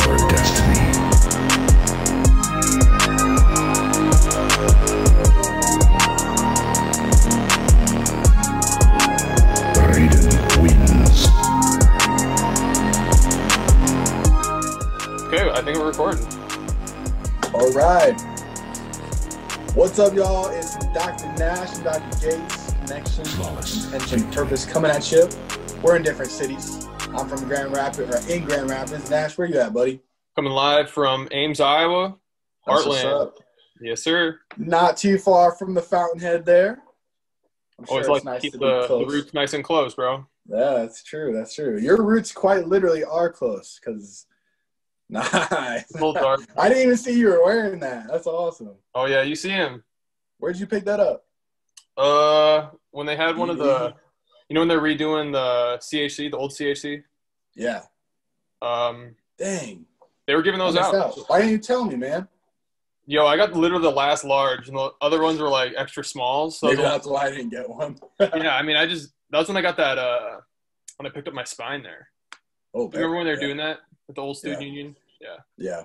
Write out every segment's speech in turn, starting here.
your destiny. Raiden wins. Okay, I think we're recording. All right. What's up, y'all? It's Dr. Nash and Dr. Gates, Connection, Flawless. Intention, Purpose coming at you. We're in different cities. I'm from Grand Rapids, or in Grand Rapids. Nash, where you at, buddy? Coming live from Ames, Iowa. Heartland. Yes, sir. Not too far from the Fountainhead there. I'm Always sure like it's nice to keep the, the roots nice and close, bro. Yeah, that's true. That's true. Your roots quite literally are close because nice. It's a little dark. I didn't even see you were wearing that. That's awesome. Oh yeah, you see him. Where'd you pick that up? Uh, when they had one of the, you know, when they're redoing the CHC, the old CHC. Yeah. Um, Dang. they were giving those missed out. Why didn't you tell me, man? Yo, I got literally the last large, and the other ones were like extra smalls. So Maybe that's why I didn't get one. yeah, I mean, I just that's when I got that. Uh, when I picked up my spine there. Oh, You remember when they're yeah. doing that with the old student Yeah. union? Yeah. Yeah.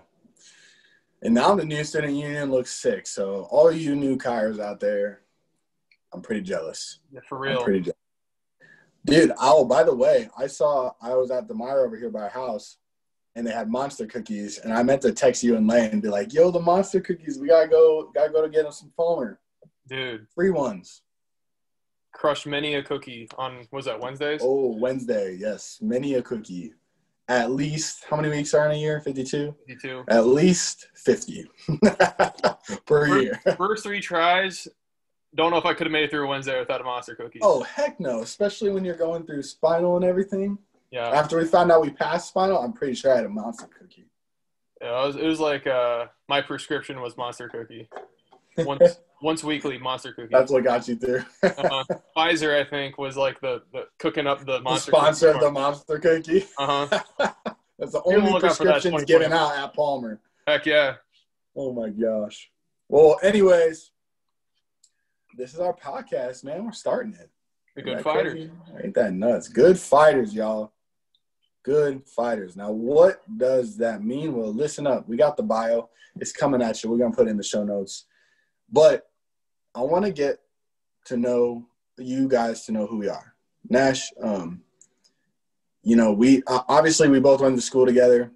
And now the new student union looks sick. So all you new Kyers out there, I'm pretty jealous. Yeah, for I'm real. pretty jealous. Dude, oh, by the way, I saw I was at the Meijer over here by our house and they had monster cookies and I meant to text you and Lane and be like, yo, the monster cookies, we gotta go, gotta go to get them some Palmer. Dude, Free ones. crushed many a cookie on was that Wednesdays? Oh, Wednesday, yes. Many a cookie. At least how many weeks are in a year? 52? 52. At least 50 per First, year. first three tries. Don't know if I could have made it through a Wednesday without a monster cookie. Oh, heck no. Especially when you're going through spinal and everything. yeah. After we found out we passed spinal, I'm pretty sure I had a monster cookie. yeah it, was, it was like uh, my prescription was monster cookie. Once once weekly monster cookie. That's what got you through. uh, Pfizer, I think, was like the, the cooking up the the monster. sponsor of the monster cookie. Uh huh. That's the only lookout for that prescriptions given out at Palmer. Heck yeah. Oh my gosh. Well, anyways, this is our podcast, man. We're starting it. The good fighters. crazy? Ain't that nuts? Good fighters, y'all. Good fighters. Now, what does that mean? Well, listen up. We got the bio. It's coming at you. We're gonna put it in the show notes. But I want to get to know you guys to know who we are. Nash, um, you know, we uh, obviously we both went to school together.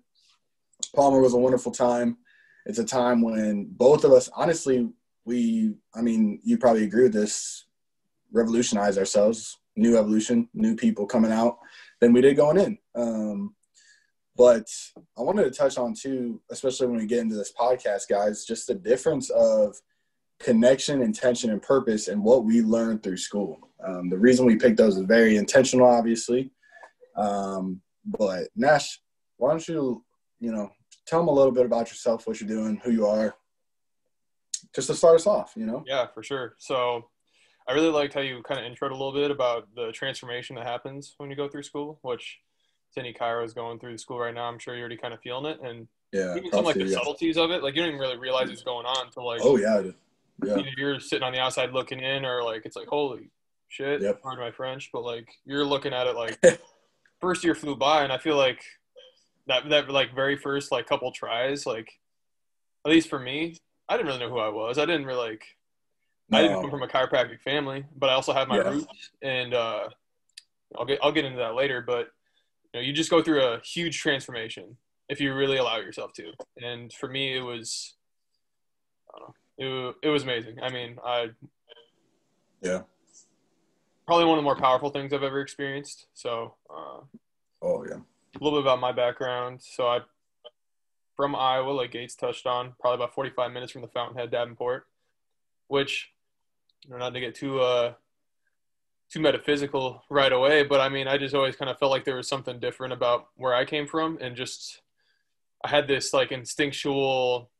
Palmer was a wonderful time. It's a time when both of us, honestly, we, I mean, you probably agree with this, revolutionize ourselves, new evolution, new people coming out than we did going in. Um, but I wanted to touch on too, especially when we get into this podcast, guys, just the difference of connection, intention, and purpose and what we learned through school. Um, the reason we picked those is very intentional, obviously. Um, but Nash, why don't you, you know, tell them a little bit about yourself, what you're doing, who you are, just to start us off, you know? Yeah, for sure. So I really liked how you kind of introed a little bit about the transformation that happens when you go through school, which Cindy Cairo is going through the school right now. I'm sure you're already kind of feeling it. And Yeah. even some like the yeah. subtleties of it, like you don't even really realize what's going on until like Oh yeah, yeah, either you're sitting on the outside looking in or like it's like, holy shit, Yep. pardon my French, but like you're looking at it like first year flew by and I feel like that that like very first like couple tries, like at least for me, I didn't really know who I was. I didn't really like I didn't come from a chiropractic family, but I also have my Yeah. roots, and uh, I'll get I'll get into that later. But you know, you just go through a huge transformation if you really allow yourself to. And for me, it was, I don't know, it, it was amazing. I mean, I Yeah. probably one of the more powerful things I've ever experienced. So uh, Oh yeah. a little bit about my background. So I from Iowa, like Gates touched on, probably about 45 minutes from the Fountainhead, Davenport, which you know, not to get too uh too metaphysical right away, but I mean, I just always kind of felt like there was something different about where I came from, and just I had this like instinctual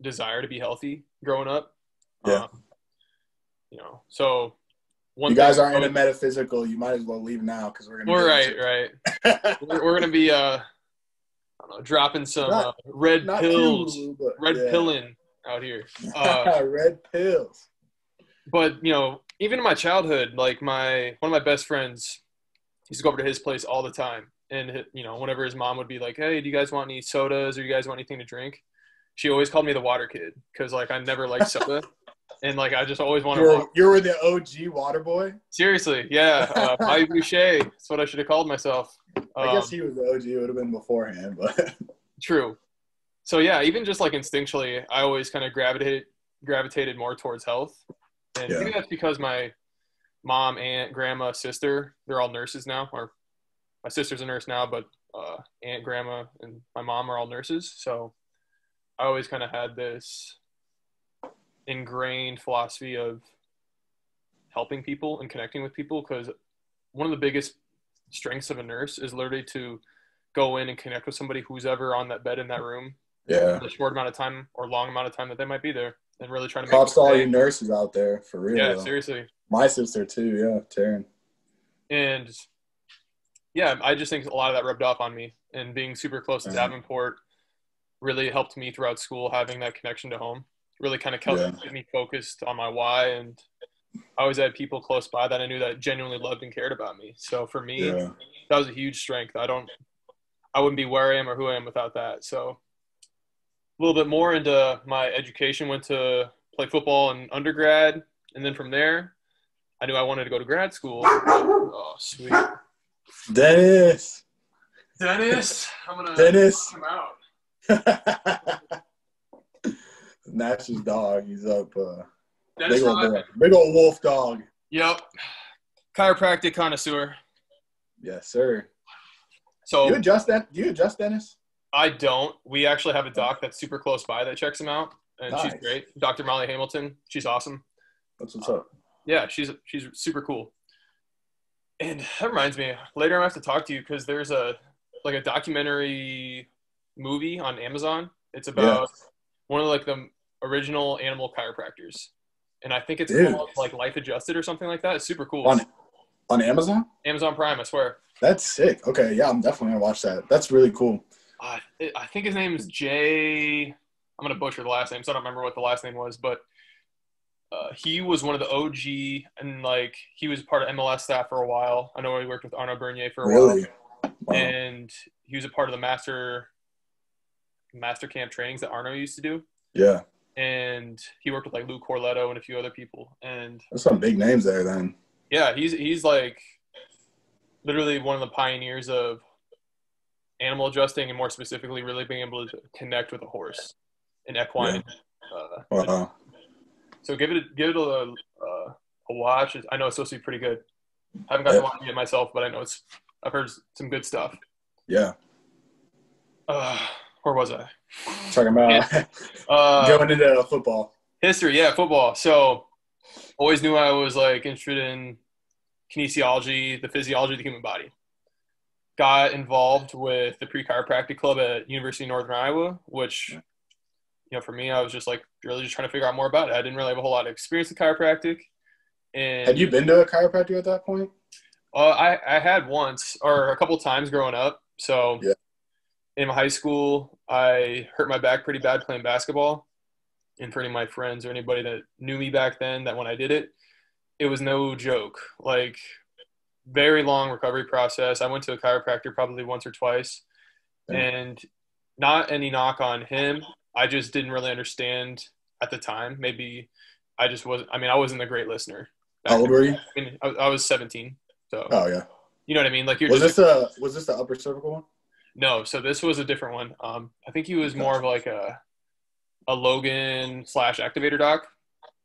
desire to be healthy growing up. Yeah. Um, you know, so one you guys aren't in a metaphysical. You might as well leave now because we're gonna. We're right, right. We're, we're gonna be uh, I don't know, dropping some Not- uh, red pills, too, red yeah. pilling out here. Uh, red pills. but you know, even in my childhood, like my one of my best friends used to go over to his place all the time, and you know, whenever his mom would be like, "Hey, do you guys want any sodas or you guys want anything to drink?" She always called me the water kid because like I never liked soda, and like I just always wanted. You're, water. you're the OG water boy. Seriously, yeah, uh, Bobby Boucher. That's what I should have called myself. I guess Um, he was the OG. It would have been beforehand, but True. So yeah, even just like instinctually, I always kind of gravitated gravitated more towards health, and Yeah. maybe that's because my mom, aunt, grandma, sister, they're all nurses now. Or my sister's a nurse now, but uh, aunt, grandma, and my mom are all nurses. So I always kind of had this ingrained philosophy of helping people and connecting with people because one of the biggest strengths of a nurse is literally to go in and connect with somebody who's ever on that bed in that room yeah. the short amount of time or long amount of time that they might be there and really trying to make Props to all you nurses out there for real. yeah though. seriously My sister too. Yeah, Taryn. and yeah i just think a lot of that rubbed off on me and being super close to davenport really helped me throughout school having that connection to home really kind of kept Yeah. me focused on my why and i always had people close by that i knew that genuinely loved and cared about me so for me Yeah. that was a huge strength. I don't, I wouldn't be where I am or who I am without that. So, a little bit more into my education. Went to play football in undergrad, and then from there, I knew I wanted to go to grad school. Oh, sweet, Dennis. Dennis, I'm gonna Dennis. come out. Nash's dog. He's up. Uh, big old boy. Big old wolf dog. yep, chiropractic connoisseur. Yes, sir. So You adjust that? Do you adjust Dennis? I don't. We actually have a doc that's super close by that checks him out, and she's great. Dr. Molly Hamilton, she's awesome. That's what's up. yeah, she's she's super cool. And that reminds me, later I'm gonna have to talk to you because there's a like a documentary movie on Amazon. It's about one of like the original animal chiropractors, and I think it's Dude. called like Life Adjusted or something like that. It's super cool. On on Amazon? Amazon Prime, I swear. That's sick. Okay, yeah, I'm definitely gonna watch that. That's really cool. Uh, I think his name is Jay. I'm gonna butcher the last name, so I don't remember what the last name was, but uh, he was one of the OG, and like he was part of MLS staff for a while. I know he worked with Arno Burnier for a while. Wow. and he was a part of the master master camp trainings that Arno used to do. yeah, And he worked with like Lou Corleto and a few other people. And there's some big names there. Then. yeah, he's he's like literally one of the pioneers of animal adjusting and more specifically really being able to connect with a horse in equine. Uh, Wow. so give it a, give it a uh, a watch. I know it's supposed to be pretty good. I haven't got to watch it myself, but I know it's. I've heard some good stuff. Yeah. Uh, where was I? Talking about Uh, going into football. history, yeah, football. So always knew I was like interested in kinesiology, the physiology of the human body. Got involved with the pre-chiropractic club at University of Northern Iowa, which, you know, for me, I was just like really just trying to figure out more about it. I didn't really have a whole lot of experience with chiropractic. And Had you been to a chiropractor at that point? Uh, I, I had once or a couple times growing up. So Yeah. In high school, I hurt my back pretty bad playing basketball. And for any of my friends or anybody that knew me back then, that when I did it, it was no joke. Like, very long recovery process. I went to a chiropractor probably once or twice. And not any knock on him. I just didn't really understand at the time. Maybe I just wasn't, I mean, I wasn't a great listener. How old were you? I, mean, I, I was 17. So Oh yeah. you know what I mean? Like you're Was just this a was this the upper cervical one? No. So this was a different one. Um, I think he was more of like a a Logan slash activator doc,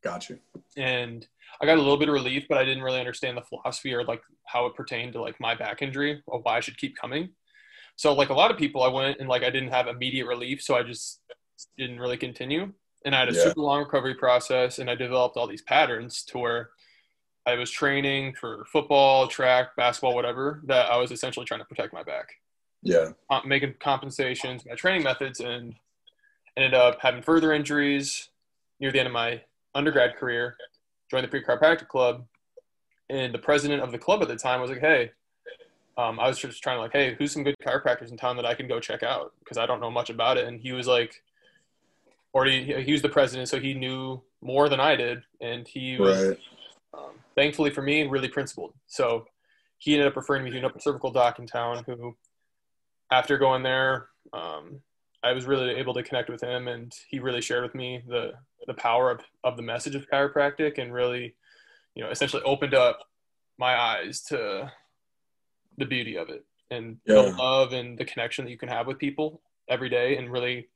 Gotcha. and I got a little bit of relief, but I didn't really understand the philosophy or like how it pertained to like my back injury or why I should keep coming. So like a lot of people, I went and like I didn't have immediate relief, so I just didn't really continue. And I had a Yeah. super long recovery process, and I developed all these patterns to where I was training for football, track, basketball, whatever. That I was essentially trying to protect my back. Yeah. uh, making compensations, my training methods, and ended up having further injuries near the end of my undergrad career. Joined the pre-chiropractic club, and the president of the club at the time was like, "Hey, um, I was just trying to like, hey, who's some good chiropractors in town that I can go check out because I don't know much about it." And he was like, already he was the president, so he knew more than I did, and he was Right. um, thankfully for me, really principled. So he ended up referring me to an upper cervical doc in town who after going there, um, I was really able to connect with him, and he really shared with me the the power of, of the message of chiropractic, and really, you know, essentially opened up my eyes to the beauty of it and Yeah. the love and the connection that you can have with people every day, and really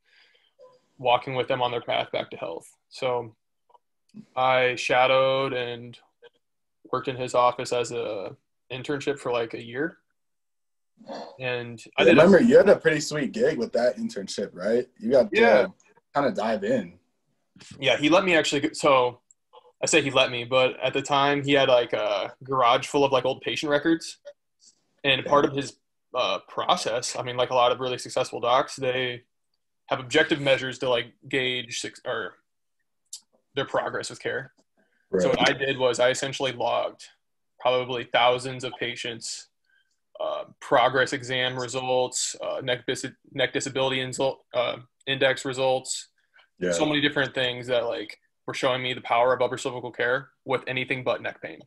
walking with them on their path back to health. So, I shadowed and worked in his office as a internship for like a year. And I a- remember you had a pretty sweet gig with that internship, right? You got Yeah. to kind of dive in. yeah, he let me actually. So I say he let me, but at the time he had like a garage full of like old patient records, and part of his uh, process, I mean, like a lot of really successful docs, they have objective measures to like gauge suc- or their progress with care. Right. So what I did was I essentially logged probably thousands of patients, uh, progress exam results, uh, neck, dis- neck disability insult, uh, index results, yeah. so many different things that like were showing me the power of upper cervical care with anything but neck pain.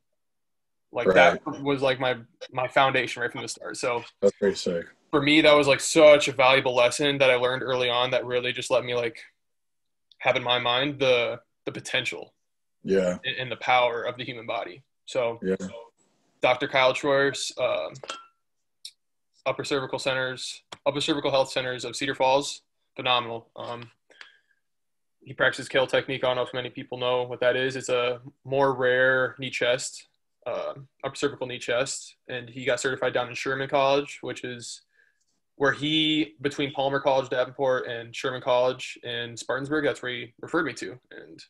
Like that was like my my foundation right from the start. So That's pretty sick. for me, that was like such a valuable lesson that I learned early on that really just let me like have in my mind the the potential Yeah. and, and the power of the human body. So Yeah. Dr. Kyle Troyer's upper cervical centers, upper cervical health centers of Cedar Falls, phenomenal. Um, he practices Kale technique. I don't know if many people know what that is. It's a more rare knee chest, uh, upper cervical knee chest, and he got certified down in Sherman College, which is where he between Palmer College, Davenport, and Sherman College in Spartansburg. That's where he referred me to, and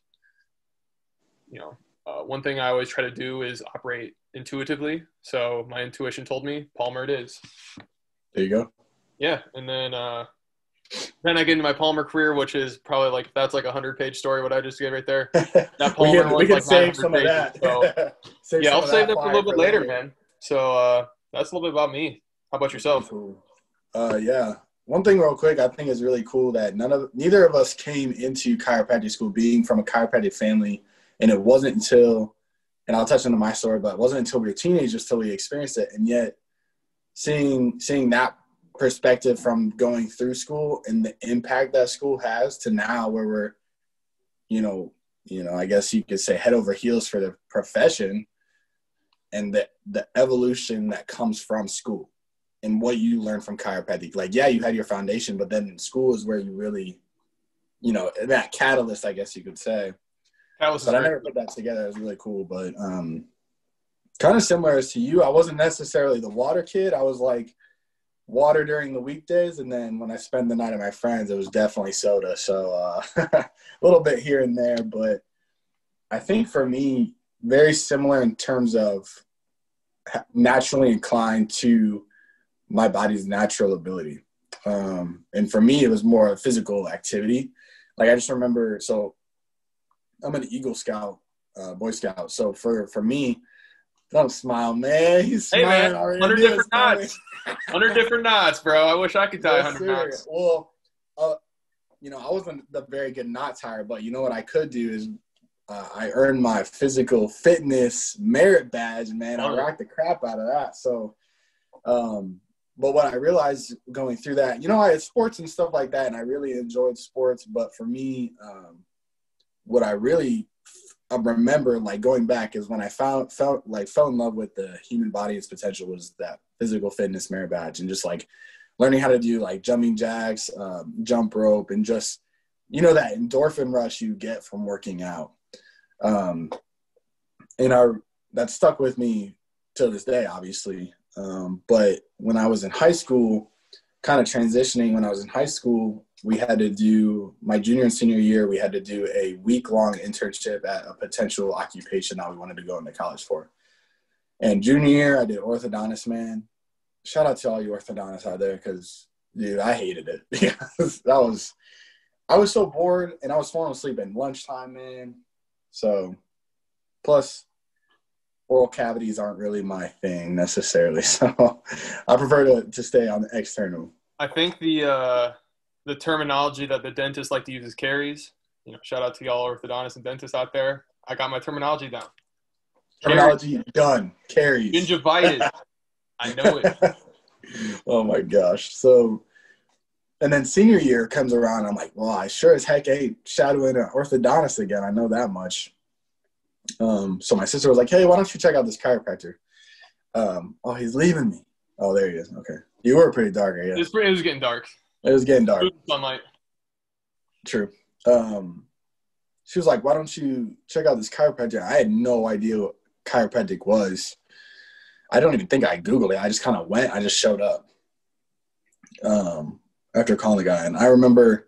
you know, uh, one thing I always try to do is operate intuitively. So my intuition told me Palmer it is. There you go. Yeah, and then uh, then I get into my Palmer career, which is probably like that's like a hundred page story. What I just gave right there. That we Palmer can, we can like save 900 some of that. so- yeah, I'll save that for a little bit later, later. man. So uh, that's a little bit about me. How about yourself? Cool. Uh, yeah. One thing, real quick, I think is really cool that none of neither of us came into chiropractic school being from a chiropractic family, and it wasn't until, and I'll touch into my story, but it wasn't until we were teenagers till we experienced it, and yet seeing seeing that perspective from going through school and the impact that school has to now where we're, you know, you know, I guess you could say head over heels for the profession, and the the evolution that comes from school and what you learn from chiropractic. Like, yeah, you had your foundation, but then in school is where you really, you know, that catalyst, I guess you could say. Alice is But I never put that together. It was really cool. But um, kind of similar as to you, I wasn't necessarily the water kid. I was like water during the weekdays, and then when I spend the night at my friends, it was definitely soda. So uh, a little bit here and there, but I think for me, very similar in terms of naturally inclined to my body's natural ability. Um, and for me, it was more a physical activity. Like I just remember, so I'm an Eagle Scout, uh, Boy Scout. So for for me, don't smile, man. He's Hey, man. 100 different knots. Hundred different knots, bro. I wish I could tie Yes, hundred knots. Well, uh, you know, I wasn't the very good knot tire, but you know what I could do is uh, I earned my physical fitness merit badge, man. I rocked the crap out of that. So, um, but what I realized going through that, you know, I had sports and stuff like that, and I really enjoyed sports. But for me, um, what I really I remember, like going back, is when I found felt like fell in love with the human body, its potential was that physical fitness merit badge, and just like learning how to do like jumping jacks, um, jump rope, and just you know that endorphin rush you get from working out. Um, and I that stuck with me till this day, obviously. Um, but when I was in high school, kind of transitioning, when I was in high school, we had to do my junior and senior year. We had to do a week long internship at a potential occupation that we wanted to go into college for. And junior year, I did orthodontist, man. Shout out to all you orthodontists out there because, dude, I hated it. That was, I was so bored and I was falling asleep at lunchtime, man. So, plus, oral cavities aren't really my thing necessarily. So, I prefer to, to stay on the external. I think the uh, the terminology that the dentists like to use is caries. You know, shout out to y'all orthodontists and dentists out there. I got my terminology down. Terminology done. Carries. Gingivitis. I know it. oh my gosh. So, and then senior year comes around. I'm like, well, I sure as heck ain't shadowing an orthodontist again. I know that much. Um, so my sister was like, hey, why don't you check out this chiropractor? Um, oh, he's leaving me. Oh, there he is. Okay. You were pretty dark, I It guess. was, pretty- it was getting dark. It was getting dark. Sunlight. True. Um, she was like, "Why don't you check out this chiropractor?" I had no idea what chiropractic was. I don't even think I googled it. I just kind of went. I just showed up. Um, after calling the guy, and I remember,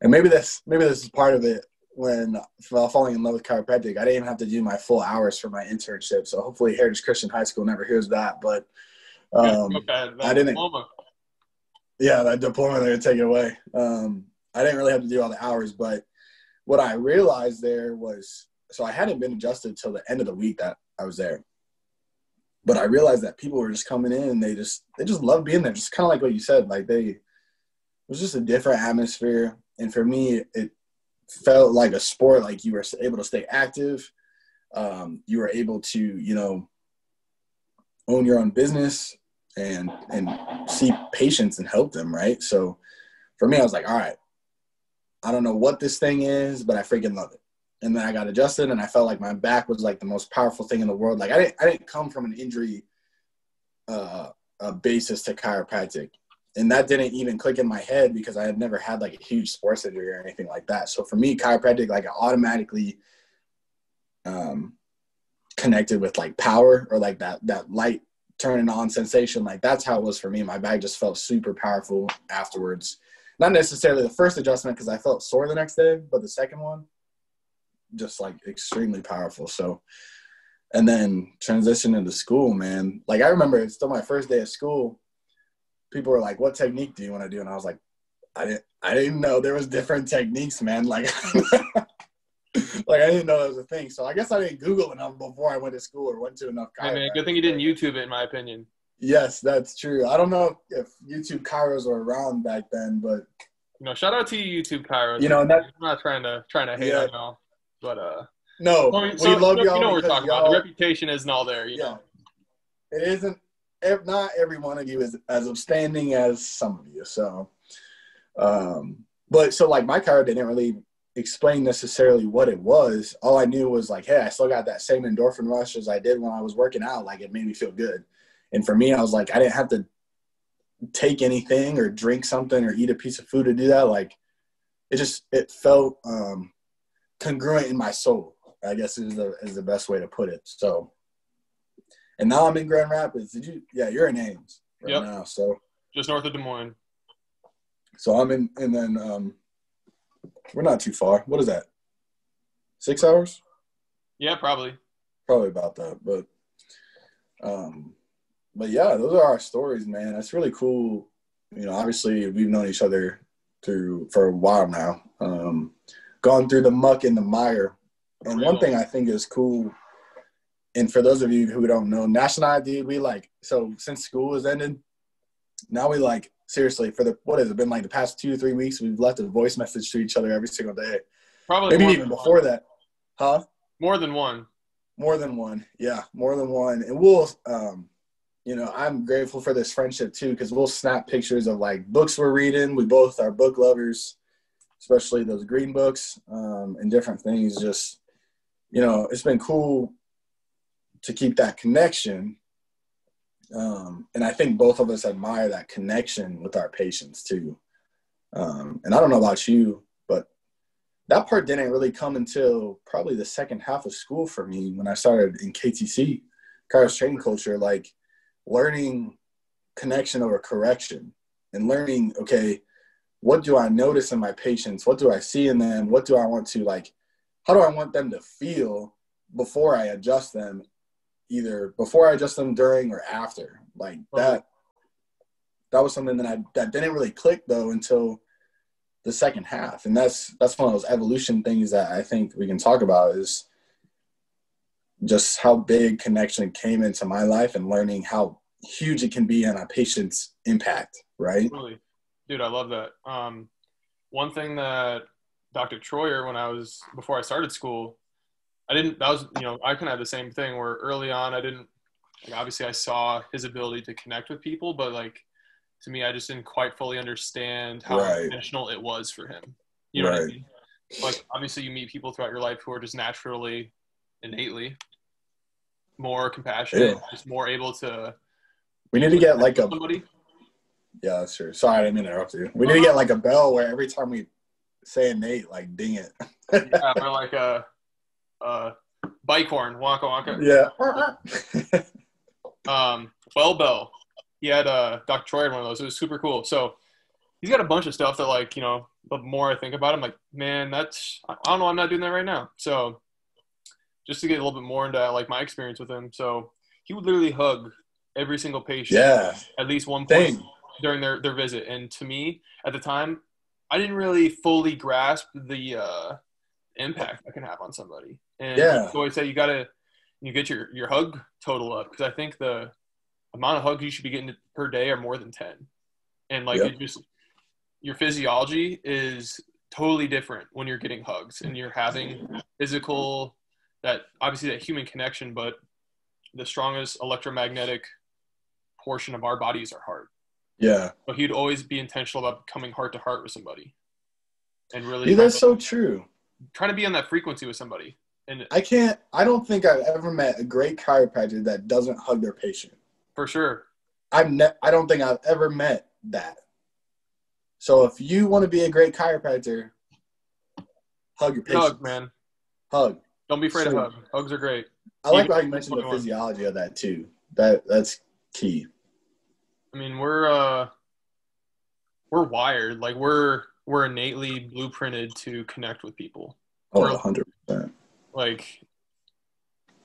and maybe this maybe this is part of it when while falling in love with chiropractic. I didn't even have to do my full hours for my internship, so hopefully Heritage Christian High School never hears that. But um, okay, I didn't- diploma. Yeah, that diploma they're gonna take it away. Um, I didn't really have to do all the hours, but what I realized there was so I hadn't been adjusted till the end of the week that I was there. But I realized that people were just coming in and they just they just love being there. Just kind of like what you said, like they it was just a different atmosphere. And for me, it felt like a sport. Like you were able to stay active. Um, you were able to, you know, own your own business and and see patients and help them, right? So for me, I was like, all right, I don't know what this thing is, but I freaking love it. And then I got adjusted, and I felt like my back was like the most powerful thing in the world. Like I didn't, I didn't come from an injury uh, a basis to chiropractic, and that didn't even click in my head because I had never had like a huge sports injury or anything like that. So for me, chiropractic like automatically um, connected with like power or like that that light turning on sensation. Like that's how it was for me. My back just felt super powerful afterwards. Not necessarily the first adjustment because I felt sore the next day, but the second one, just like extremely powerful. So, and then transition into school, man. Like I remember it's still my first day of school. People were like, "What technique do you want to do?" And I was like, "I didn't, I didn't know there was different techniques, man." Like, like I didn't know that was a thing. So I guess I didn't Google enough before I went to school or went to enough. Hey, man, chiropractors. good thing you didn't YouTube it, in my opinion. Yes, that's true. I don't know if YouTube chiros were around back then, but You know, shout out to you, YouTube chiro. You know, that- I'm not trying to trying to hate Yeah. on y'all, but uh, no, well, we so- love you y'all. know what we're talking about. The reputation isn't all there, you yeah, know. it isn't. If Not every one of you is as upstanding as some of you. So, um, but so like my car didn't really explain necessarily what it was. All I knew was like, hey, I still got that same endorphin rush as I did when I was working out. Like it made me feel good. And for me, I was like, I didn't have to take anything or drink something or eat a piece of food to do that. Like it just it felt um, congruent in my soul. I guess is the is the best way to put it. So, and now I'm in Grand Rapids. Did you? Yeah, you're in Ames right Yep. now. So Just north of Des Moines. so I'm in, and then um, we're not too far. What is that? Six hours? Yeah, probably. Probably about that. But, um, but yeah, those are our stories, man. That's really cool. You know, obviously we've known each other through for a while now. Um, gone through the muck and the mire. And one thing I think is cool, and for those of you who don't know, Nash and I, we like so since school has ended, now we like seriously for the what has it been like the past two to three weeks? We've left a voice message to each other every single day. Probably Maybe even before one. that, huh? More than one. More than one, yeah, more than one. And we'll, um, you know, I'm grateful for this friendship too because we'll snap pictures of like books we're reading. We both are book lovers, especially those green books um, and different things. Just, you know, it's been cool to keep that connection. Um, and I think both of us admire that connection with our patients too. Um, and I don't know about you, but that part didn't really come until probably the second half of school for me when I started in KTC, Carlos Training Culture, like learning connection over correction and learning, okay, what do I notice in my patients? What do I see in them? What do I want to like, how do I want them to feel before I adjust them, either before I adjust them during or after? Like that, that was something that I, that didn't really click though until the second half and that's that's one of those evolution things that i think we can talk about is just how big connection came into my life and learning how huge it can be on a patient's impact right Really, dude, I love that. Um, one thing that Dr. Troyer, when I was before I started school, I didn't. That was you know I kind of had the same thing where early on I didn't. Like, obviously, I saw his ability to connect with people, but like to me, I just didn't quite fully understand how Right. intentional it was for him. You know what I mean? Like obviously, you meet people throughout your life who are just naturally, innately more compassionate, Yeah. just more able to We need to get like a somebody. yeah, that's true. Sorry, I didn't mean to interrupt you. We need to get like a bell where every time we say Nate, like ding it. yeah, or like a, a bike horn, wonka wonka. yeah. Um, Well Bell, he had uh, Dr. Troy had one of those. It was super cool. So he's got a bunch of stuff that, like, you know, the more I think about him, like, man, that's I don't know, I'm not doing that right now. So just to get a little bit more into like my experience with him, so he would literally hug every single patient yeah. at least one point Thing. during their, their visit. And to me, at the time, I didn't really fully grasp the uh, impact that can have on somebody. And Yeah. so I say you gotta you get your your hug total up because I think the amount of hugs you should be getting per day are more than ten. And like Yep. it just your physiology is totally different when you're getting hugs and you're having physical that obviously that human connection, but the strongest electromagnetic portion of our bodies are heart. Yeah. So he'd always be intentional about coming heart to heart with somebody, and really Dude, that's so true. Trying to be on that frequency with somebody. And I can't I don't think I've ever met a great chiropractor that doesn't hug their patient. for sure, I've ne- I don't think I've ever met that. So if you want to be a great chiropractor, hug your patient. hug, man. Hug. Don't be afraid Sure. of hug. Hugs are great. I like Even- how you mentioned the 21. physiology of that too. That that's key. I mean, we're uh, we're wired like we're we're innately blueprinted to connect with people. Oh, 100%. Like,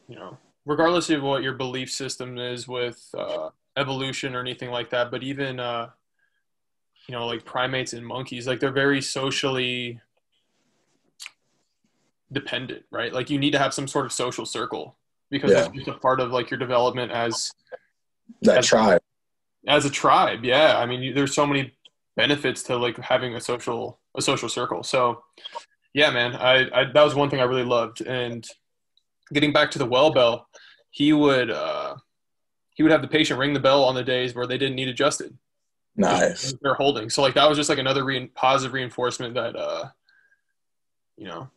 you know, regardless of what your belief system is with uh, evolution or anything like that, but even uh, you know, like primates and monkeys, like they're very socially dependent, right? Like you need to have some sort of social circle because Yeah. just a part of like your development as That That's- tribe. as a tribe. Yeah, I mean, you, there's so many benefits to like having a social a social circle. So, yeah, man, I, I that was one thing I really loved. And getting back to the well bell, he would uh, he would have the patient ring the bell on the days where they didn't need adjusted. Nice. They're holding. So like that was just like another re- positive reinforcement that uh, you know,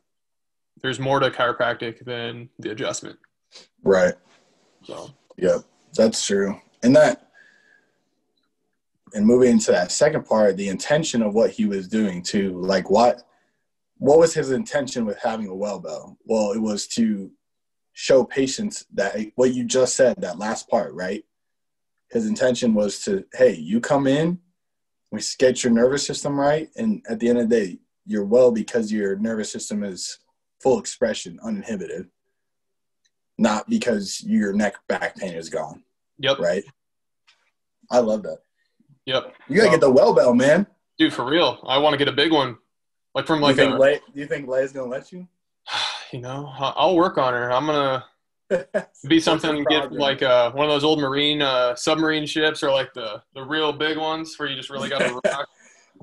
there's more to chiropractic than the adjustment. Right. So Yep. That's true. And that and moving into that second part, the intention of what he was doing too. Like what what was his intention with having a well bell? Well, it was to show patients that what you just said, that last part, right? His intention was to, hey, you come in, we get your nervous system right, and at the end of the day, you're well because your nervous system is full expression, uninhibited, not because your neck back pain is gone yep, right? I love that. Yep, You gotta get the well bell, man. dude, for real. I want to get a big one, like from like you think a Lay, do you think Lay's gonna let you? you know, I'll work on her. I'm gonna be something get like uh, one of those old marine uh, submarine ships or like the the real big ones where you just really got to rock.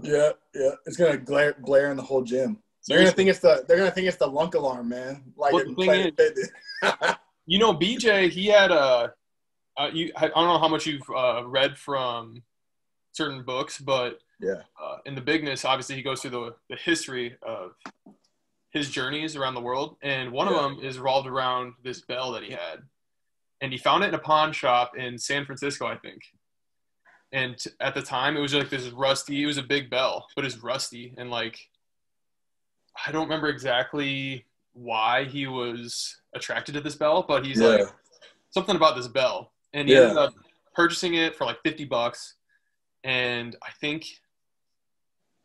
yeah, yeah. It's gonna glare glare in the whole gym. They're gonna think it's the they're gonna think it's the lunk alarm, man. Like Well, thing Fitness. You know, BJ, he had a. Uh, you, I don't know how much you've uh, read from certain books, but Yeah. uh, in the bigness, obviously, he goes through the, the history of his journeys around the world, and one Yeah. of them is revolved around this bell that he had, and he found it in a pawn shop in San Francisco, I think. And at the time, it was like this rusty. It was a big bell, but it's rusty, and like I don't remember exactly why he was attracted to this bell, but he's Yeah. like something about this bell, and he Yeah. ended up purchasing it for like fifty bucks, and I think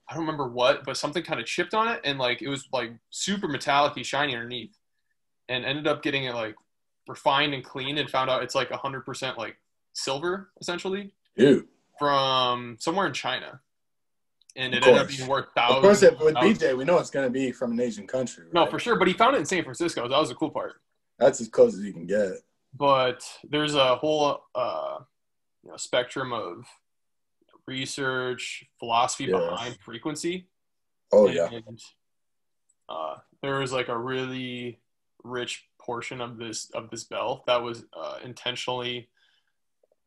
I don't remember what, but something kind of chipped on it, and like it was like super metallic, shiny underneath, and ended up getting it like refined and cleaned, and found out it's like hundred percent like silver essentially Dude. from somewhere in China, and it ended up being worth thousands. Of course with thousands. BJ, we know it's gonna be from an Asian country. Right? No, for sure, but he found it in San Francisco. That was the cool part. that's as close as you can get. but there's a whole uh, you know, spectrum of research philosophy Yeah. behind frequency Oh yeah. and uh, there was like a really rich portion of this of this bell that was uh, intentionally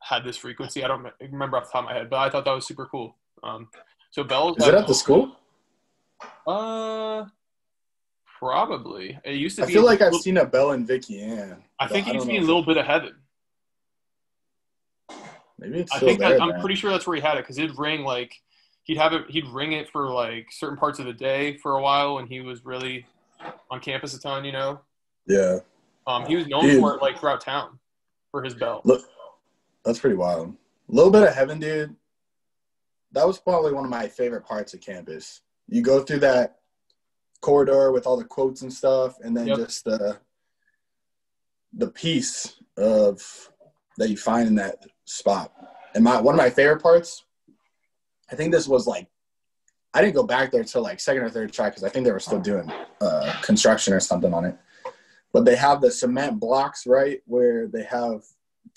had this frequency. I don't remember off the top of my head, but I thought that was super cool. Um, so Bell's Is it at the school? Uh, probably. It used to I be. feel like I've seen a Bell and Vicky Ann. I think it used to be in a little bit of heaven. Maybe it's I think there. that, I'm pretty sure that's where he had it because it'd ring like he'd have it. He'd ring it for like certain parts of the day for a while when he was really on campus a ton. You know, Yeah, um, he was known Dude. for it like throughout town for his belt. look, that's pretty wild. A little bit of heaven, dude. That was probably one of my favorite parts of campus. You go through that corridor with all the quotes and stuff, and then Yep. just the the peace of that you find in that spot. And my one of my favorite parts, I think this was like, I didn't go back there till like second or third try because I think they were still doing uh, construction or something on it. But they have the cement blocks right where they have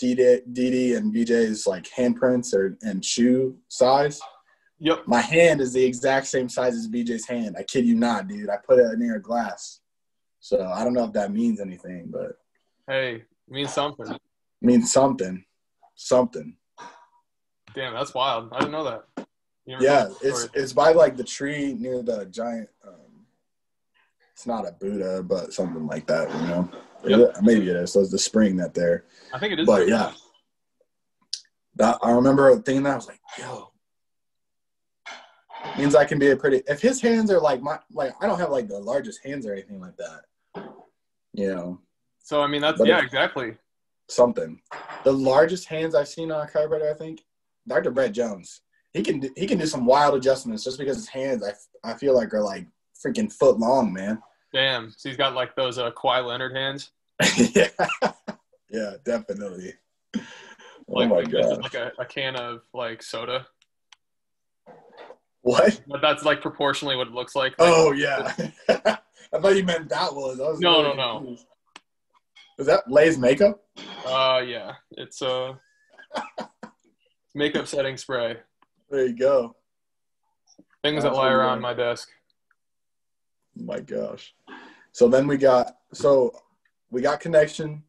DD, DD and BJ's like handprints or and shoe size. Yep. My hand is the exact same size as BJ's hand. I kid you not, dude. I put it near a glass. So I don't know if that means anything, but Hey, it means something. means something. Something. Damn, that's wild. I didn't know that. Yeah, it's it's by like the tree near the giant. Um, it's not a Buddha, but something like that. You know, Yep. it? maybe it is. So it's the spring that there. I think it is. But yeah, that I remember thinking that I was like, yo, means I can be a pretty. If his hands are like my like, I don't have like the largest hands or anything like that. You know, So I mean, that's But yeah, exactly. something. The largest hands I've seen on a chiropractor, I think, Dr. Brett Jones. He can do, he can do some wild adjustments just because his hands, I, I feel like are like freaking foot long, man. Damn. So he's got like those uh, Kawhi Leonard hands. yeah, yeah, definitely. Oh Like, my this is god, like a, a can of like soda. what? But that's like proportionally what it looks like. Like, Oh yeah, I thought you meant that was. Was No, really no, no. confused. Is that Lay's makeup? Uh, yeah. It's uh, makeup setting spray. There you go. Things that lie around my desk. my gosh. So then we got so we got connection,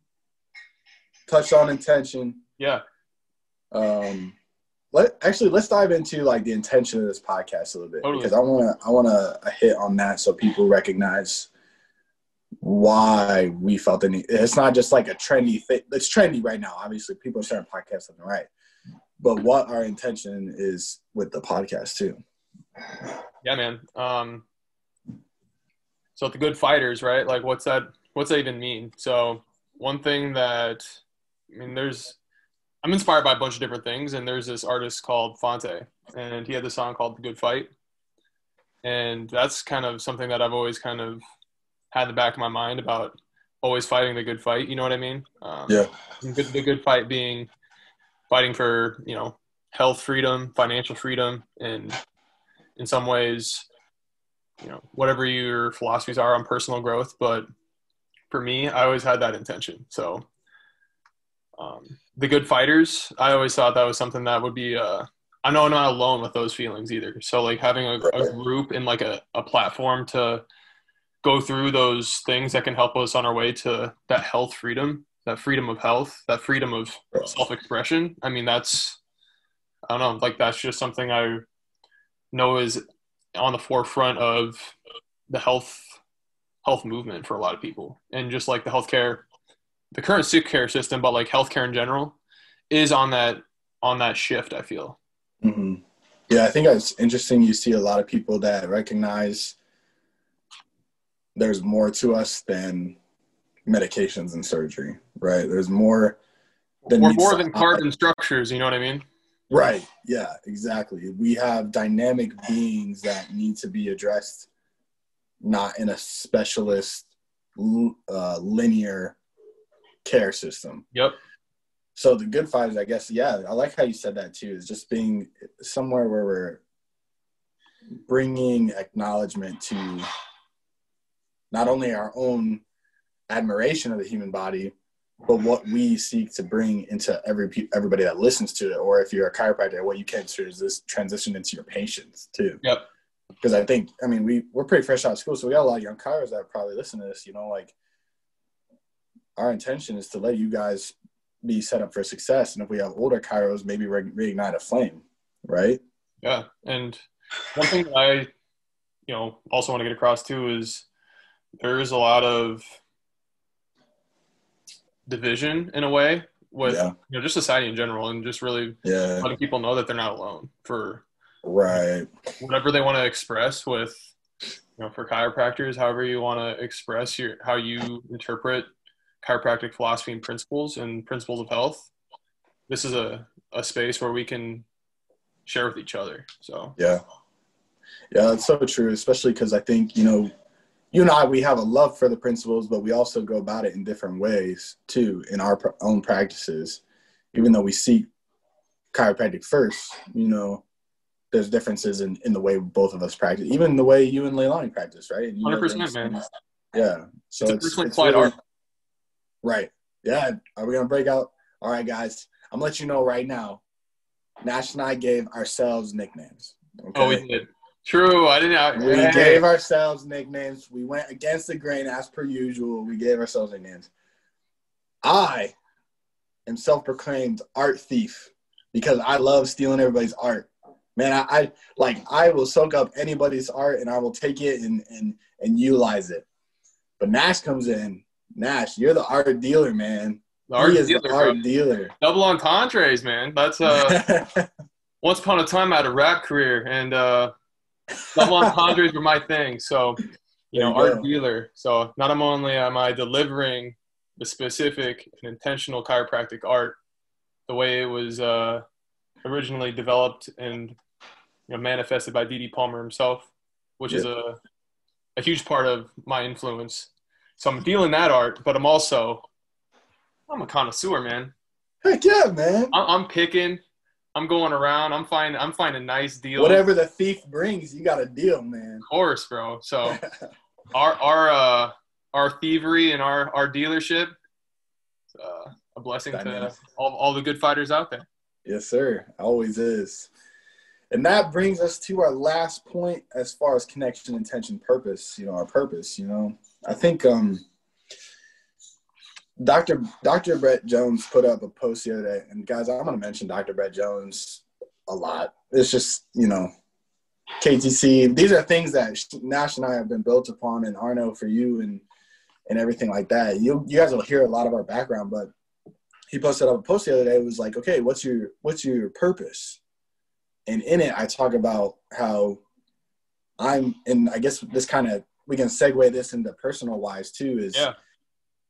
touched on intention. Yeah. Um let actually let's dive into like the intention of this podcast a little bit Totally. because I wanna I wanna hit on that so people recognize why we felt the need. It's not just like a trendy thing. It's trendy right now. Obviously, people are starting podcasts left and right. But what our intention is with the podcast too. Yeah, man. Um, so the good fighters, right? Like, what's that? What's that even mean? So one thing that I mean, there's I'm inspired by a bunch of different things, and there's this artist called Phonte, and he had this song called "The Good Fight," and that's kind of something that I've always kind of had in the back of my mind about always fighting the good fight. You know what I mean? Um, Yeah. Good, the good fight being fighting for you know health freedom, financial freedom, and in some ways, you know, whatever your philosophies are on personal growth. But for me, I always had that intention. So, um, the good fighters, I always thought that was something that would be, uh, I know I'm not alone with those feelings either. So, like having a, a group and like a, a platform to go through those things that can help us on our way to that health freedom, that freedom of health, that freedom of self expression. I mean, that's, I don't know, like that's just something I know is on the forefront of the health health movement for a lot of people and just like the healthcare the current sick care system but like healthcare in general is on that on that shift i feel hmm Yeah, I think it's interesting. You see a lot of people that recognize there's more to us than medications and surgery, right? There's more than or meets more than carbon structures you know what i mean Right. Yeah, exactly. We have dynamic beings that need to be addressed, not in a specialist uh, linear care system. yep So the good fighters, I guess, yeah, I like how you said that too. Is just being somewhere where we're bringing acknowledgement to not only our own admiration of the human body, but what we seek to bring into every everybody that listens to it. Or if you're a chiropractor, what you can do is this transition into your patients too. Yep. Because I think, I mean, we we're pretty fresh out of school, so we got a lot of young chiros that probably listen to this. You know, like our intention is to let you guys be set up for success. And if we have older chiros, maybe re- reignite a flame, right? Yeah, and one thing that I, you know, also want to get across too is there is a lot of division in a way with Yeah. you know just society in general, and just really Yeah, letting people know that they're not alone for right. whatever they want to express with you know for chiropractors however you want to express your how you interpret chiropractic philosophy and principles and principles of health this is a, a space where we can share with each other so Yeah. Yeah, that's so true, especially because I think, you know, you and I, we have a love for the principles, but we also go about it in different ways too in our pr- own practices. Even though we seek chiropractic first, you know, there's differences in, in the way both of us practice, even the way you and Leilani practice, right? 100%, those man. Yeah. So It's it's, it's really- art. Right. Yeah. Are we gonna break out? All right, guys. I'm gonna let you know right now. Nash and I gave ourselves nicknames. Okay? oh we did true i didn't I, We hey. gave ourselves nicknames. We went against the grain as per usual. We gave ourselves nicknames. I am self-proclaimed art thief because I love stealing everybody's art. Man, I, I like I will soak up anybody's art and I will take it and and and utilize it. But Nash comes in. Nash, you're the art dealer, man. the art he is dealer, the bro. art dealer. double entendres man that's uh once upon a time I had a rap career and uh double entendres were my thing. So, you There know, you art go. dealer. So not only am I delivering the specific and intentional chiropractic art the way it was uh, originally developed and you know manifested by D.D. Palmer himself, which is a a huge part of my influence. So I'm dealing that art, but I'm also I'm a connoisseur, man. Heck yeah, man. I'm, I'm picking. I'm going around. I'm finding. I'm finding a nice deals. Whatever the thief brings, you got a deal, man. Of course, bro. So our our uh our thievery and our our dealership uh, a blessing Dynamic. to all, all the good fighters out there Yes, sir. Always is. And that brings us to our last point as far as connection, intention, purpose, you know, our purpose, you know. I think um Dr. Dr. Brett Jones put up a post the other day, and guys, I'm gonna mention Dr. Brett Jones a lot. It's just, you know, KTC. These are things that Nash and I have been built upon, and Arno for you, and and everything like that. You you guys will hear a lot of our background, but he posted up a post the other day. It was like, okay, what's your what's your purpose? And in it, I talk about how I'm, and I guess this kind of we can segue this into personal wise too. Is Yeah.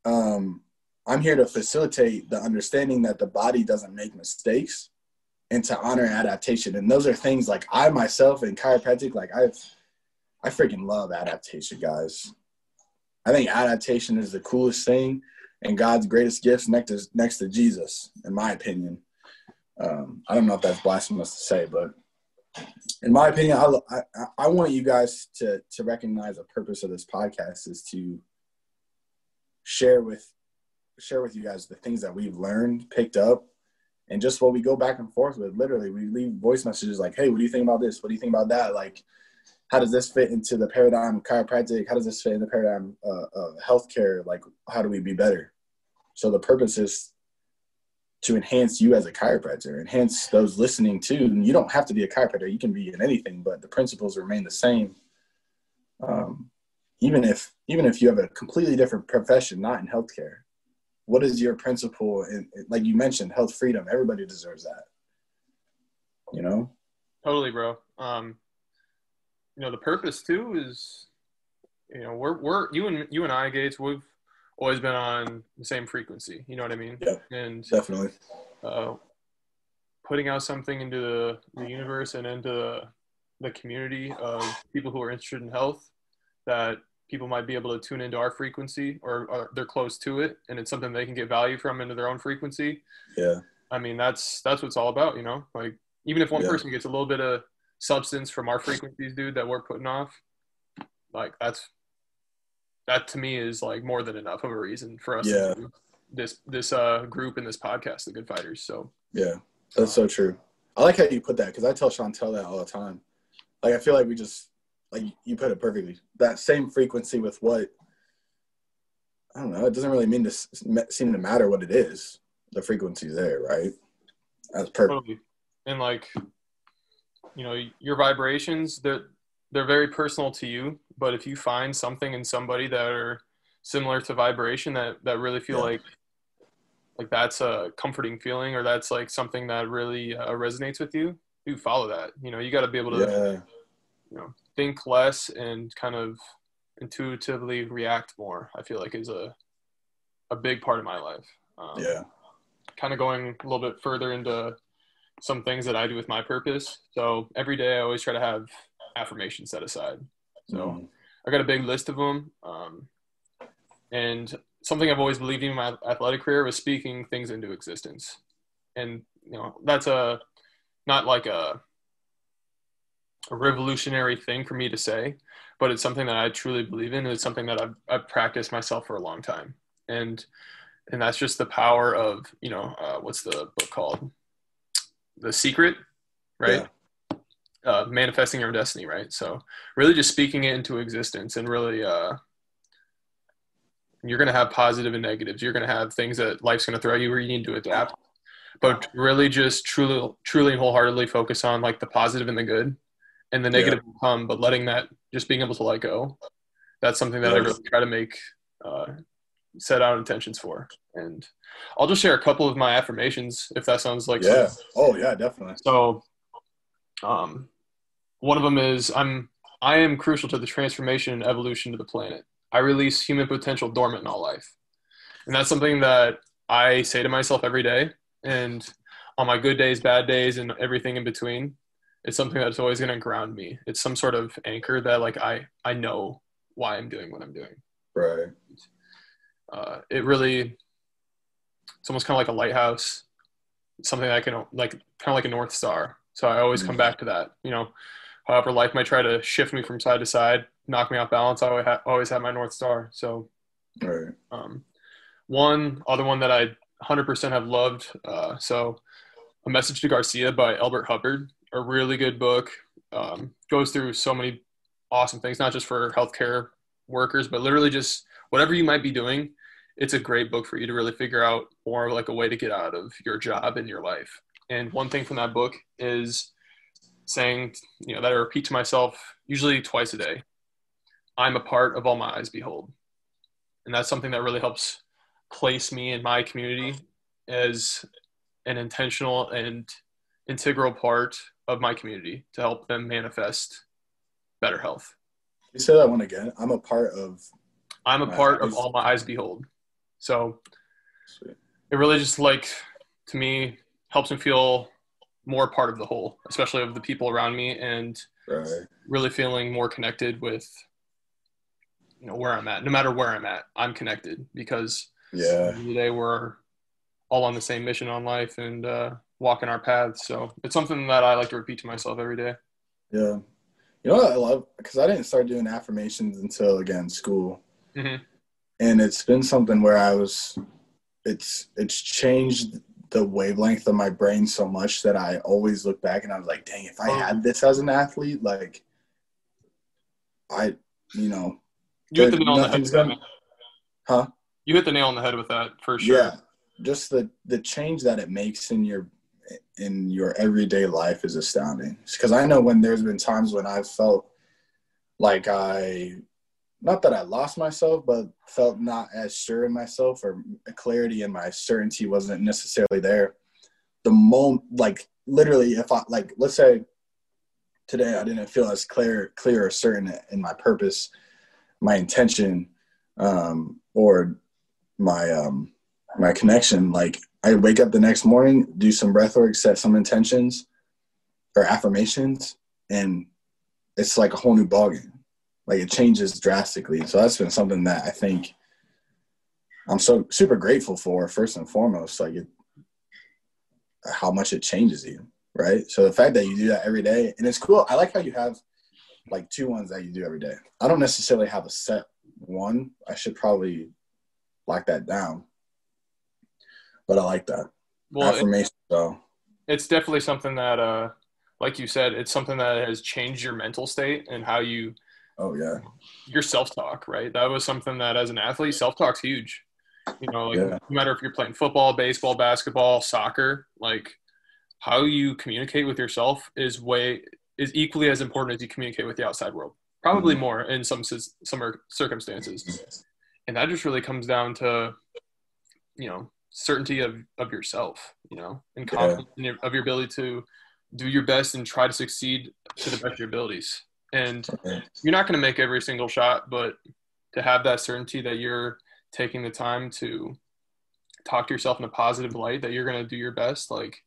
um, I'm here to facilitate the understanding that the body doesn't make mistakes, and to honor adaptation. And those are things like I myself in chiropractic, like I've, I freaking love adaptation, guys. I think adaptation is the coolest thing and God's greatest gifts next to next to Jesus, in my opinion. Um, I don't know if that's blasphemous to say, but in my opinion, I, I, I want you guys to to recognize the purpose of this podcast is to share with share with you guys the things that we've learned, picked up, and just what we go back and forth with. Literally, we leave voice messages like, "Hey, what do you think about this? What do you think about that?" Like, how does this fit into the paradigm of chiropractic? How does this fit in the paradigm uh, of healthcare? Like, how do we be better? So the purpose is to enhance you as a chiropractor, enhance those listening too. And you don't have to be a chiropractor; you can be in anything, but the principles remain the same. Um, even if even if you have a completely different profession, not in healthcare, what is your principle? And like you mentioned, health freedom. Everybody deserves that. You know. totally bro um you know the purpose too is you know we're we're you and you and i gates we've always been on the same frequency you know what i mean Yep. and Definitely. uh, putting out something into the, the universe and into the, the community of people who are interested in health that people might be able to tune into our frequency or, or they're close to it and it's something they can get value from into their own frequency Yeah. i mean that's that's what it's all about you know like even if one Yeah. person gets a little bit of substance from our frequencies dude that we're putting off like that's that to me is like more than enough of a reason for us Yeah. to this this uh group and this podcast the good fighters so Yeah, that's so true. I like how you put that because I tell Chantel that all the time. Like I feel like we just like you put it perfectly. That same frequency with what I don't know. It doesn't really mean to seem to matter what it is. the frequency there, right? That's perfect. Totally. And like, you know, your vibrations, they're they're very personal to you. But if you find something in somebody that are similar to vibration that that really feel Yeah. like like that's a comforting feeling or that's like something that really uh, resonates with you, you follow that. You know, you got to be able to Yeah, you know think less and kind of intuitively react more. I feel like is a a big part of my life. Um, yeah, kind of going a little bit further into some things that I do with my purpose. So every day I always try to have affirmations set aside. So Mhm. I got a big list of them. Um, and something I've always believed in my athletic career was speaking things into existence. And, you know, that's a, not like a, a revolutionary thing for me to say, but it's something that I truly believe in. And it's something that I've, I've practiced myself for a long time. And, and that's just the power of, you know, uh, what's the book called? The Secret, right? uh, manifesting your destiny, right? So really just speaking it into existence and really uh, you're going to have positive and negatives. You're going to have things that life's going to throw you where you need to adapt. But really just truly, truly and wholeheartedly focus on like the positive and the good and the Yeah. negative will come, but letting that just being able to let go. That's something that I really try to make, uh, set out intentions for. And I'll just share a couple of my affirmations if that sounds like yeah. something Oh yeah, definitely. so, um, one of them is I'm I am crucial to the transformation and evolution of the planet. I release human potential dormant in all life, and that's something that I say to myself every day. And on my good days, bad days, and everything in between, it's something that's always going to ground me. It's some sort of anchor that like I I know why I'm doing what I'm doing. Right. Uh, it really it's almost kind of like a lighthouse something that I can like kind of like a north star so i always come Mhm. back to that you know however life might try to shift me from side to side knock me off balance i always, ha- always have my north star so Right. um, one other one that i 100% have loved uh, so a message to garcia by albert hubbard a really good book. Um, goes through so many awesome things not just for healthcare workers but literally just whatever you might be doing it's a great book for you to really figure out more like a way to get out of your job and your life. And one thing from that book is saying you know that i repeat to myself usually twice a day i'm a part of all my eyes behold. And that's something that really helps place me in my community as an intentional and integral part of my community to help them manifest better health. You say that one again. I'm a part of. I'm a part of all my eyes behold. So Sweet. it really just like to me helps me feel more part of the whole, especially of the people around me and Right. really feeling more connected with you know where I'm at. No matter where I'm at, I'm connected because Yeah. of we're all on the same mission on life and uh, walking our paths. So it's something that I like to repeat to myself every day. Yeah. You know what I love? Because I didn't start doing affirmations until again school, Mhm. and it's been something where I was. It's it's changed the wavelength of my brain so much that I always look back and I was like, dang, if I had this as an athlete, like, I, you know, You hit the nail on the head with that, gonna- huh? You hit the nail on the head with that for sure. Yeah, just the the change that it makes in your in your everyday life is astounding. Because I know when there's been times when I've felt like I, not that I lost myself, but felt not as sure in myself or clarity in my certainty wasn't necessarily there. The moment, like literally, if I like, let's say today I didn't feel as clear, clear or certain in my purpose, my intention, um, or my um my connection like i wake up the next morning do some breath work set some intentions or affirmations and it's like a whole new ballgame. Like it changes drastically. So that's been something that i think i'm so super grateful for first and foremost like it how much it changes you right? So the fact that you do that every day and it's cool. I like how you have like two ones that you do every day. I don't necessarily have a set one. I should probably lock that down. But I like that Well, it- So it's definitely something that, uh, like you said, it's something that has changed your mental state and how you oh yeah, your self talk. Right. That was something that, as an athlete, self talk's huge. You know, like Yeah. no matter if you're playing football, baseball, basketball, soccer, like how you communicate with yourself is way is equally as important as you communicate with the outside world. Probably Mhm. more in some some cir- circumstances, and that just really comes down to you know certainty of of yourself, you know, and Yeah. confidence in your, of your ability to do your best and try to succeed to the best of your abilities. And you're not going to make every single shot, but to have that certainty that you're taking the time to talk to yourself in a positive light, that you're going to do your best, like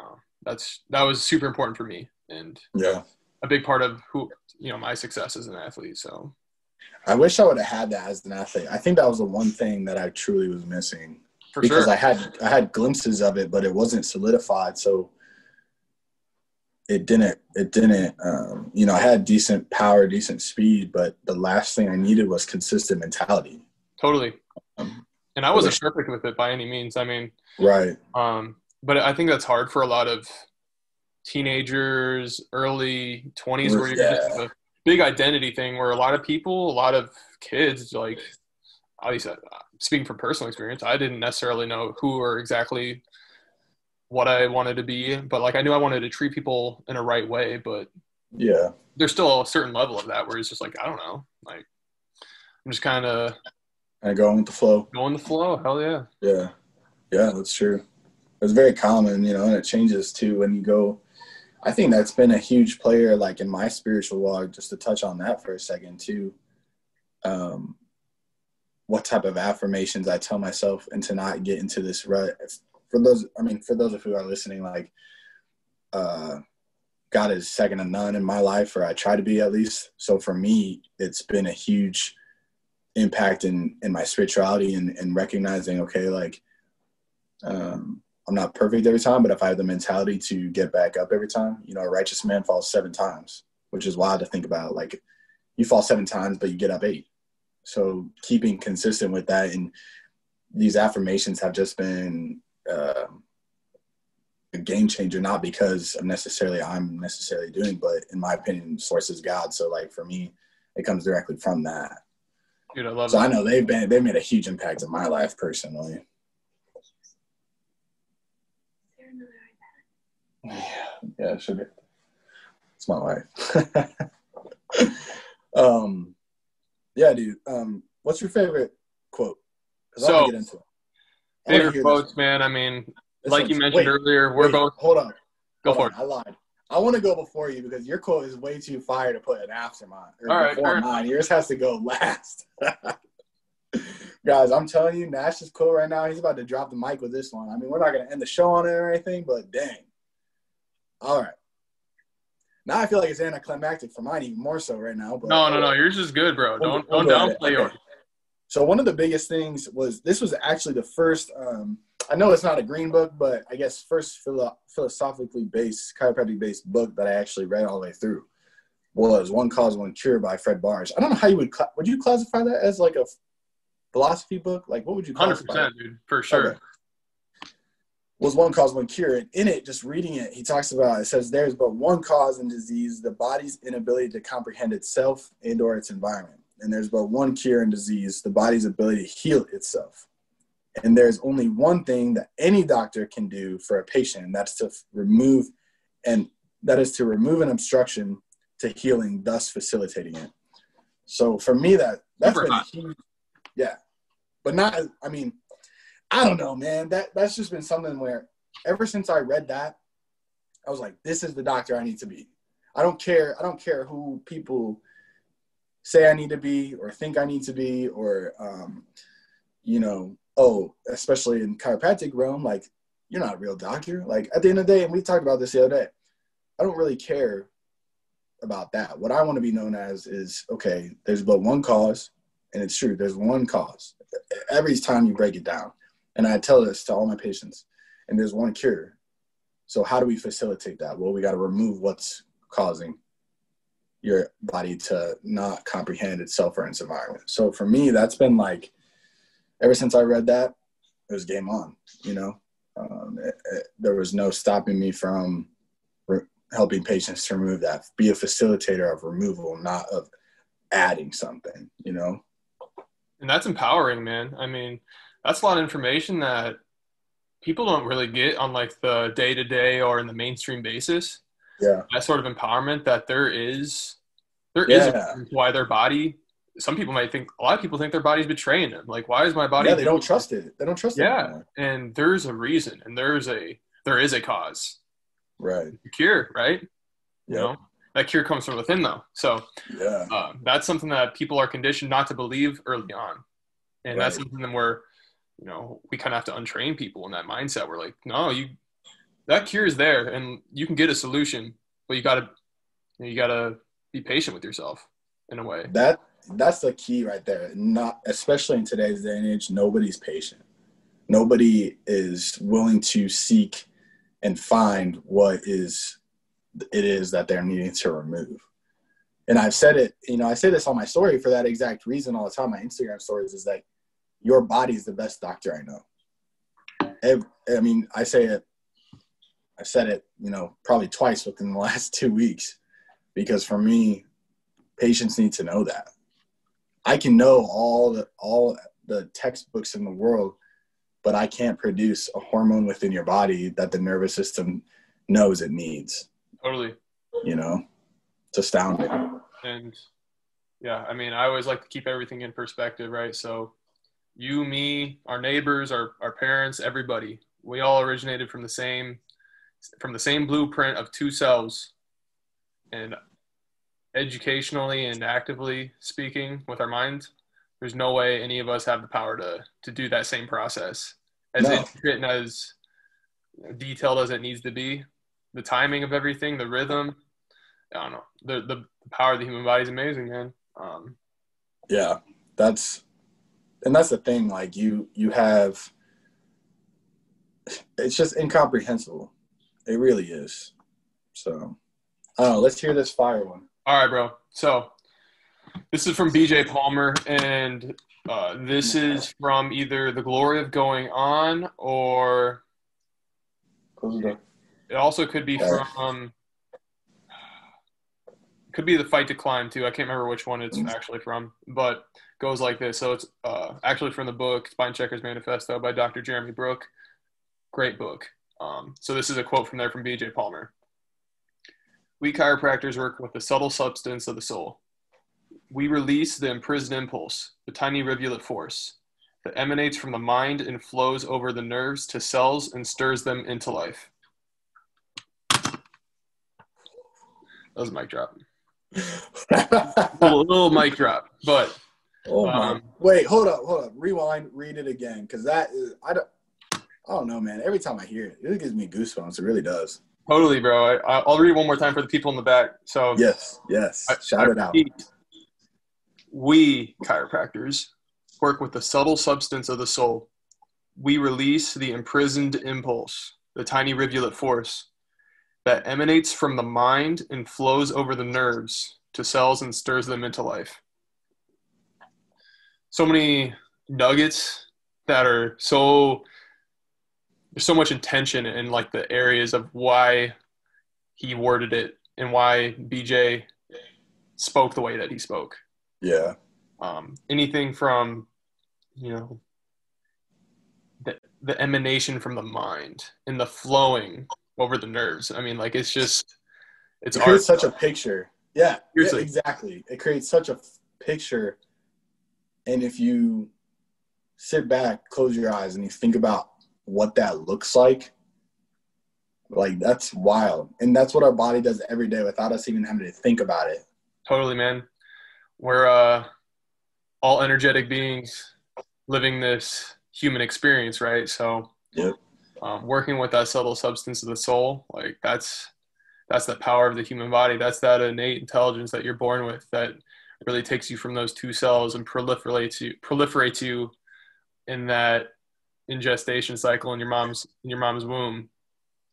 uh, that's that was super important for me and Yeah. a big part of who you know my success as an athlete. So I wish I would have had that as an athlete. I think that was the one thing that I truly was missing for because sure, I had I had glimpses of it, but it wasn't solidified. So it didn't it didn't um, you know I had decent power, decent speed, but the last thing I needed was consistent mentality. totally. Um, And I wasn't perfect with it by any means. I mean, right. Um, but I think that's hard for a lot of teenagers, early 20s, where you're Yeah. a big identity thing where a lot of people, a lot of kids, like, at least speaking from personal experience, I didn't necessarily know who or exactly what I wanted to be, but like I knew I wanted to treat people in a right way, but Yeah. there's still a certain level of that where it's just like, I don't know, like, I'm just kind of And going with the flow. going the flow. Hell yeah. Yeah. Yeah, that's true. It's very common, you know, and it changes too when you go. I think that's been a huge player, like in my spiritual walk, just to touch on that for a second too. Um, what type of affirmations I tell myself and to not get into this rut. For those, I mean, for those of who are listening, like, uh, God is second to none in my life, or I try to be at least. So for me, it's been a huge impact in in my spirituality and, and recognizing, okay, like um, I'm not perfect every time, but if I have the mentality to get back up every time, you know, a righteous man falls seven times, which is wild to think about. Like you fall seven times, but you get up eight. So keeping consistent with that and these affirmations have just been um a game changer, not because of necessarily I'm necessarily doing, but in my opinion, source is God. So like for me, it comes directly from that. Dude, I love So it. I know they've been they've made a huge impact in my life personally. Yeah, yeah, it should be. It's my wife. um, yeah, dude. Um, what's your favorite quote? So, get into it. Favorite quotes, man. I mean, This like you mentioned wait, earlier, we're wait, both Hold on. go Hold for on, I lied. I want to go before you because your quote is way too fire to put an after mine. Or All right, before mine. Yours has to go last. Guys, I'm telling you, Nash's quote right now, he's about to drop the mic with this one. I mean, we're not going to end the show on it or anything, but dang. All right. Now I feel like it's anticlimactic for mine even more so right now. But No, no, no. Yours is good, bro. We'll- Don't we'll don't ahead. downplay Okay. yours. So one of the biggest things was this was actually the first. Um, I know it's not a green book, but I guess first philo- philosophically based, chiropractic based book that I actually read all the way through was "One Cause, One Cure" by Fred Barge. I don't know how you would cla would you classify that as like a philosophy book? Like what would you Hundred percent, dude, for sure. Okay. Was one cause, one cure. And in it, just reading it, he talks about it says there's but one cause in disease, the body's inability to comprehend itself and or its environment. And there's but one cure in disease, the body's ability to heal itself. And there's only one thing that any doctor can do for a patient, and that's to remove and that is to remove an obstruction to healing, thus facilitating it. So for me, that that's Super been hot. huge, yeah. But not, I mean, I don't know, man. That that's just been something where ever since I read that, I was like, this is the doctor I need to be. I don't care. I don't care who people say I need to be or think I need to be or um, you know, oh, especially in chiropractic realm, like you're not a real doctor. Like at the end of the day, and we talked about this the other day, I don't really care about that. What I want to be known as is okay, there's but one cause, and it's true, there's one cause. Every time you break it down. And I tell this to all my patients, and there's one cure. So how do we facilitate that? Well, we got to remove what's causing your body to not comprehend itself or its environment. So for me, that's been like ever since I read that, it was game on. You know, um, it, it, there was no stopping me from re- helping patients to remove that. Be a facilitator of removal, not of adding something. You know. and that's empowering, man. I mean, that's a lot of information that people don't really get on like the day to day or in the mainstream basis. Yeah. That sort of empowerment that there is, there is a Yeah. reason why their body. Some people might think a lot of people think their body's betraying them. Like, why is my body? Yeah, they don't trust it. They don't trust it Yeah. And there's a reason, and there's a there is a cause, Right. a cure, right? You Yeah. know, that cure comes from within, though. So Yeah. uh, that's something that people are conditioned not to believe early on, and that's Right. something where you know we kind of have to untrain people in that mindset. We're like, no, you that cure is there, and you can get a solution, but you gotta you gotta be patient with yourself in a way. That that's the key right there. Not especially in today's day and age, nobody's patient. Nobody is willing to seek and find what is it is that they're needing to remove. And I've said it, you know, I say this on my story for that exact reason all the time. My Instagram stories is like, your body's the best doctor I know. Ev- I mean, I say it, I've said it, you know, probably twice within the last two weeks because for me, patients need to know that. I can know all the all the textbooks in the world, but I can't produce a hormone within your body that the nervous system knows it needs. Totally. You know, it's astounding. And yeah, I mean, I always like to keep everything in perspective, right? So you, me, our neighbors, our, our parents, everybody, we all originated from the same from the same blueprint of two cells. And educationally and actively speaking with our minds, there's no way any of us have the power to to do that same process. As No. intricate and as detailed as it needs to be, the timing of everything, the rhythm, I don't know. The the power of the human body is amazing, man. Um, Yeah, that's and that's the thing. Like you, you have. It's just incomprehensible. It really is. So, I don't know. Let's hear this fire one. all right, bro. So this is from BJ Palmer, and uh, this is from either The Glory of Going On, or Close the door. it also could be from. Could be the fight to climb too. I can't remember which one it's actually from, but goes like this. So it's uh, actually from the book Spine Checkers Manifesto by Dr. Jeremy Brook. Great book. Um, so this is a quote from there from BJ Palmer. We chiropractors work with the subtle substance of the soul. We release the imprisoned impulse, the tiny rivulet force that emanates from the mind and flows over the nerves to cells and stirs them into life. That was a mic drop. little, little mic drop, but oh my! Um, Wait, hold up, hold up. Rewind. Read it again, because that is I don't. I don't know, man. Every time I hear it, it gives me goosebumps. It really does. totally, bro. I, I'll read it one more time for the people in the back. So Yes, yes. I- Shout I it out. We chiropractors work with the subtle substance of the soul. We release the imprisoned impulse, the tiny rivulet force that emanates from the mind and flows over the nerves to cells and stirs them into life. So many nuggets that are so there's so much intention in like the areas of why he worded it and why BJ spoke the way that he spoke. Yeah, Um, anything from, you know, the, the emanation from the mind and the flowing over the nerves. I mean, like it's just, it's it art. such a picture. Yeah, yeah, exactly. It creates such a f- picture, and if you sit back, close your eyes, and you think about what that looks like, like that's wild, and that's what our body does every day without us even having to think about it. Totally, man. We're uh, all energetic beings living this human experience, right? So, Yep. um, working with that subtle substance of the soul, like that's that's the power of the human body. That's that innate intelligence that you're born with that really takes you from those two cells and proliferates you proliferates you in that in gestation cycle in your mom's in your mom's womb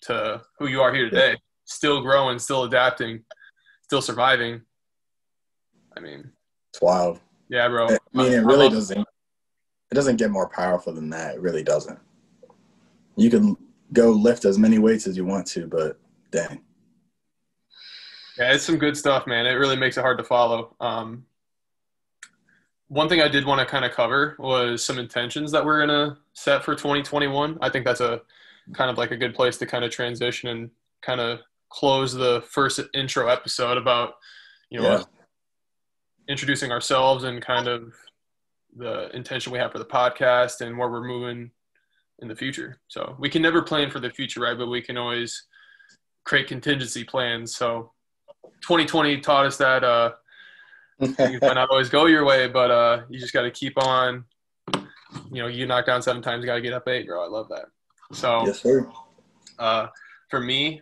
to who you are here today. Still growing, still adapting, still surviving. I mean, It's wild. yeah, bro. I mean, it really doesn't. It doesn't get more powerful than that. It really doesn't. You can go lift as many weights as you want to, but dang. Yeah, it's some good stuff, man. It really makes it hard to follow. Um, one thing I did want to kind of cover was some intentions that we're gonna set for 2021. I think that's a kind of like a good place to kind of transition and kind of close the first intro episode about you know Yeah. introducing ourselves and kind of the intention we have for the podcast and where we're moving in the future. So we can never plan for the future, right? But we can always create contingency plans. So 2020 taught us that uh, things might not always go your way, but uh, you just got to keep on. You know, you knock down seven times, you got to get up eight, bro. I love that. So yes, sir. uh, for me,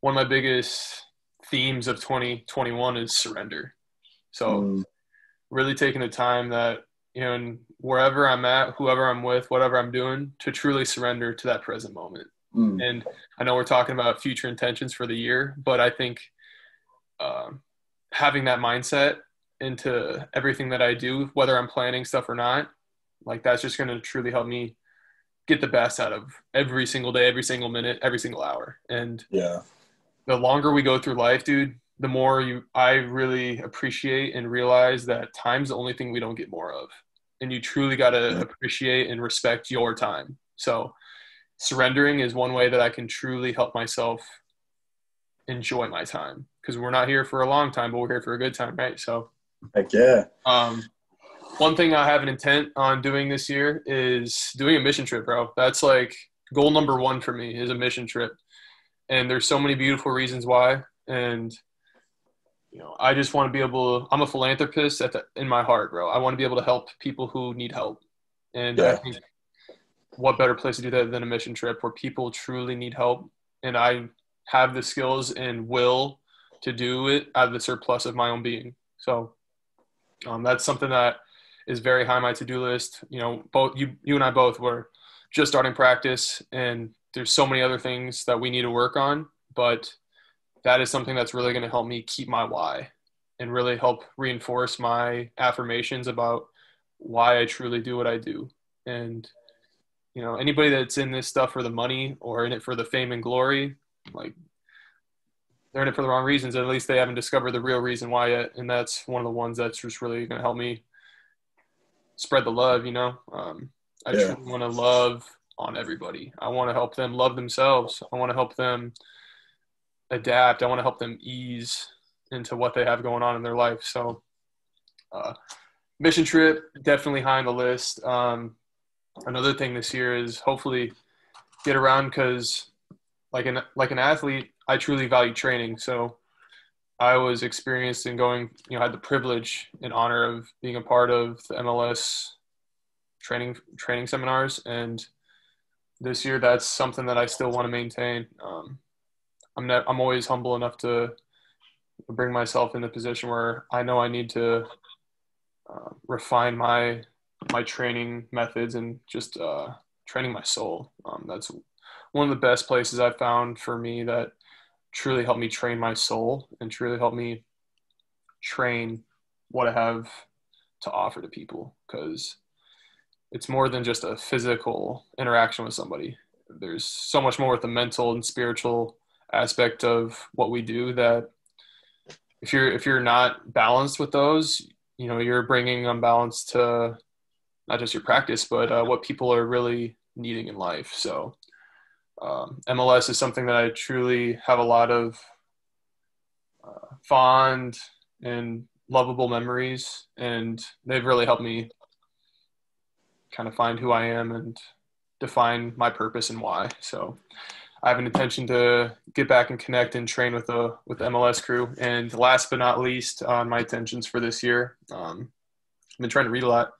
one of my biggest themes of 2021 is surrender. So Mm, really taking the time that you know, and wherever I'm at, whoever I'm with, whatever I'm doing, to truly surrender to that present moment. mm, And I know we're talking about future intentions for the year, but I think um, having that mindset into everything that I do, whether I'm planning stuff or not, like that's just going to truly help me get the best out of every single day, every single minute, every single hour. And yeah. the longer we go through life, dude, the more you I really appreciate and realize that time's the only thing we don't get more of. And you truly got to Yeah. appreciate and respect your time. So surrendering is one way that I can truly help myself enjoy my time because we're not here for a long time, but we're here for a good time, right? So Heck yeah. um, one thing I have an intent on doing this year is doing a mission trip, bro. That's like goal number one for me is a mission trip. And there's so many beautiful reasons why. And you know, I just want to be able. To, I'm a philanthropist at the, in my heart, bro. I want to be able to help people who need help. And I think what better place to do that than a mission trip where people truly need help, and I have the skills and will to do it out of the surplus of my own being. So um, that's something that is very high on my to-do list. You know, both you, you and I both were just starting practice, and there's so many other things that we need to work on. But that is something that's really going to help me keep my why, and really help reinforce my affirmations about why I truly do what I do. And you know, anybody that's in this stuff for the money or in it for the fame and glory, like they're in it for the wrong reasons. At least they haven't discovered the real reason why yet, and that's one of the ones that's just really going to help me spread the love. You know, um, I Yeah. truly want to love on everybody. I want to help them love themselves. I want to help them adapt. I want to help them ease into what they have going on in their life. So, uh, mission trip definitely high on the list. Um, another thing this year is hopefully get around because like an like an athlete i truly value training. So i was experienced in going you know had the privilege and honor of being a part of the mls training training seminars. And this year that's something that i still want to maintain. Um, i'm ne- i'm always humble enough to bring myself in the position where i know i need to uh, refine my my training methods and just uh, training my soul. Um, that's one of the best places I've found for me that truly helped me train my soul and truly helped me train what I have to offer to people because it's more than just a physical interaction with somebody. There's so much more with the mental and spiritual aspect of what we do that if you're if you're not balanced with those, you know, you're bringing unbalance to not just your practice, but uh, what people are really needing in life. So, um, MLS is something that I truly have a lot of uh, fond and lovable memories, and they've really helped me kind of find who I am and define my purpose and why. So, I have an intention to get back and connect and train with the with the MLS crew. And last but not least, on my intentions for this year, um, I've been trying to read a lot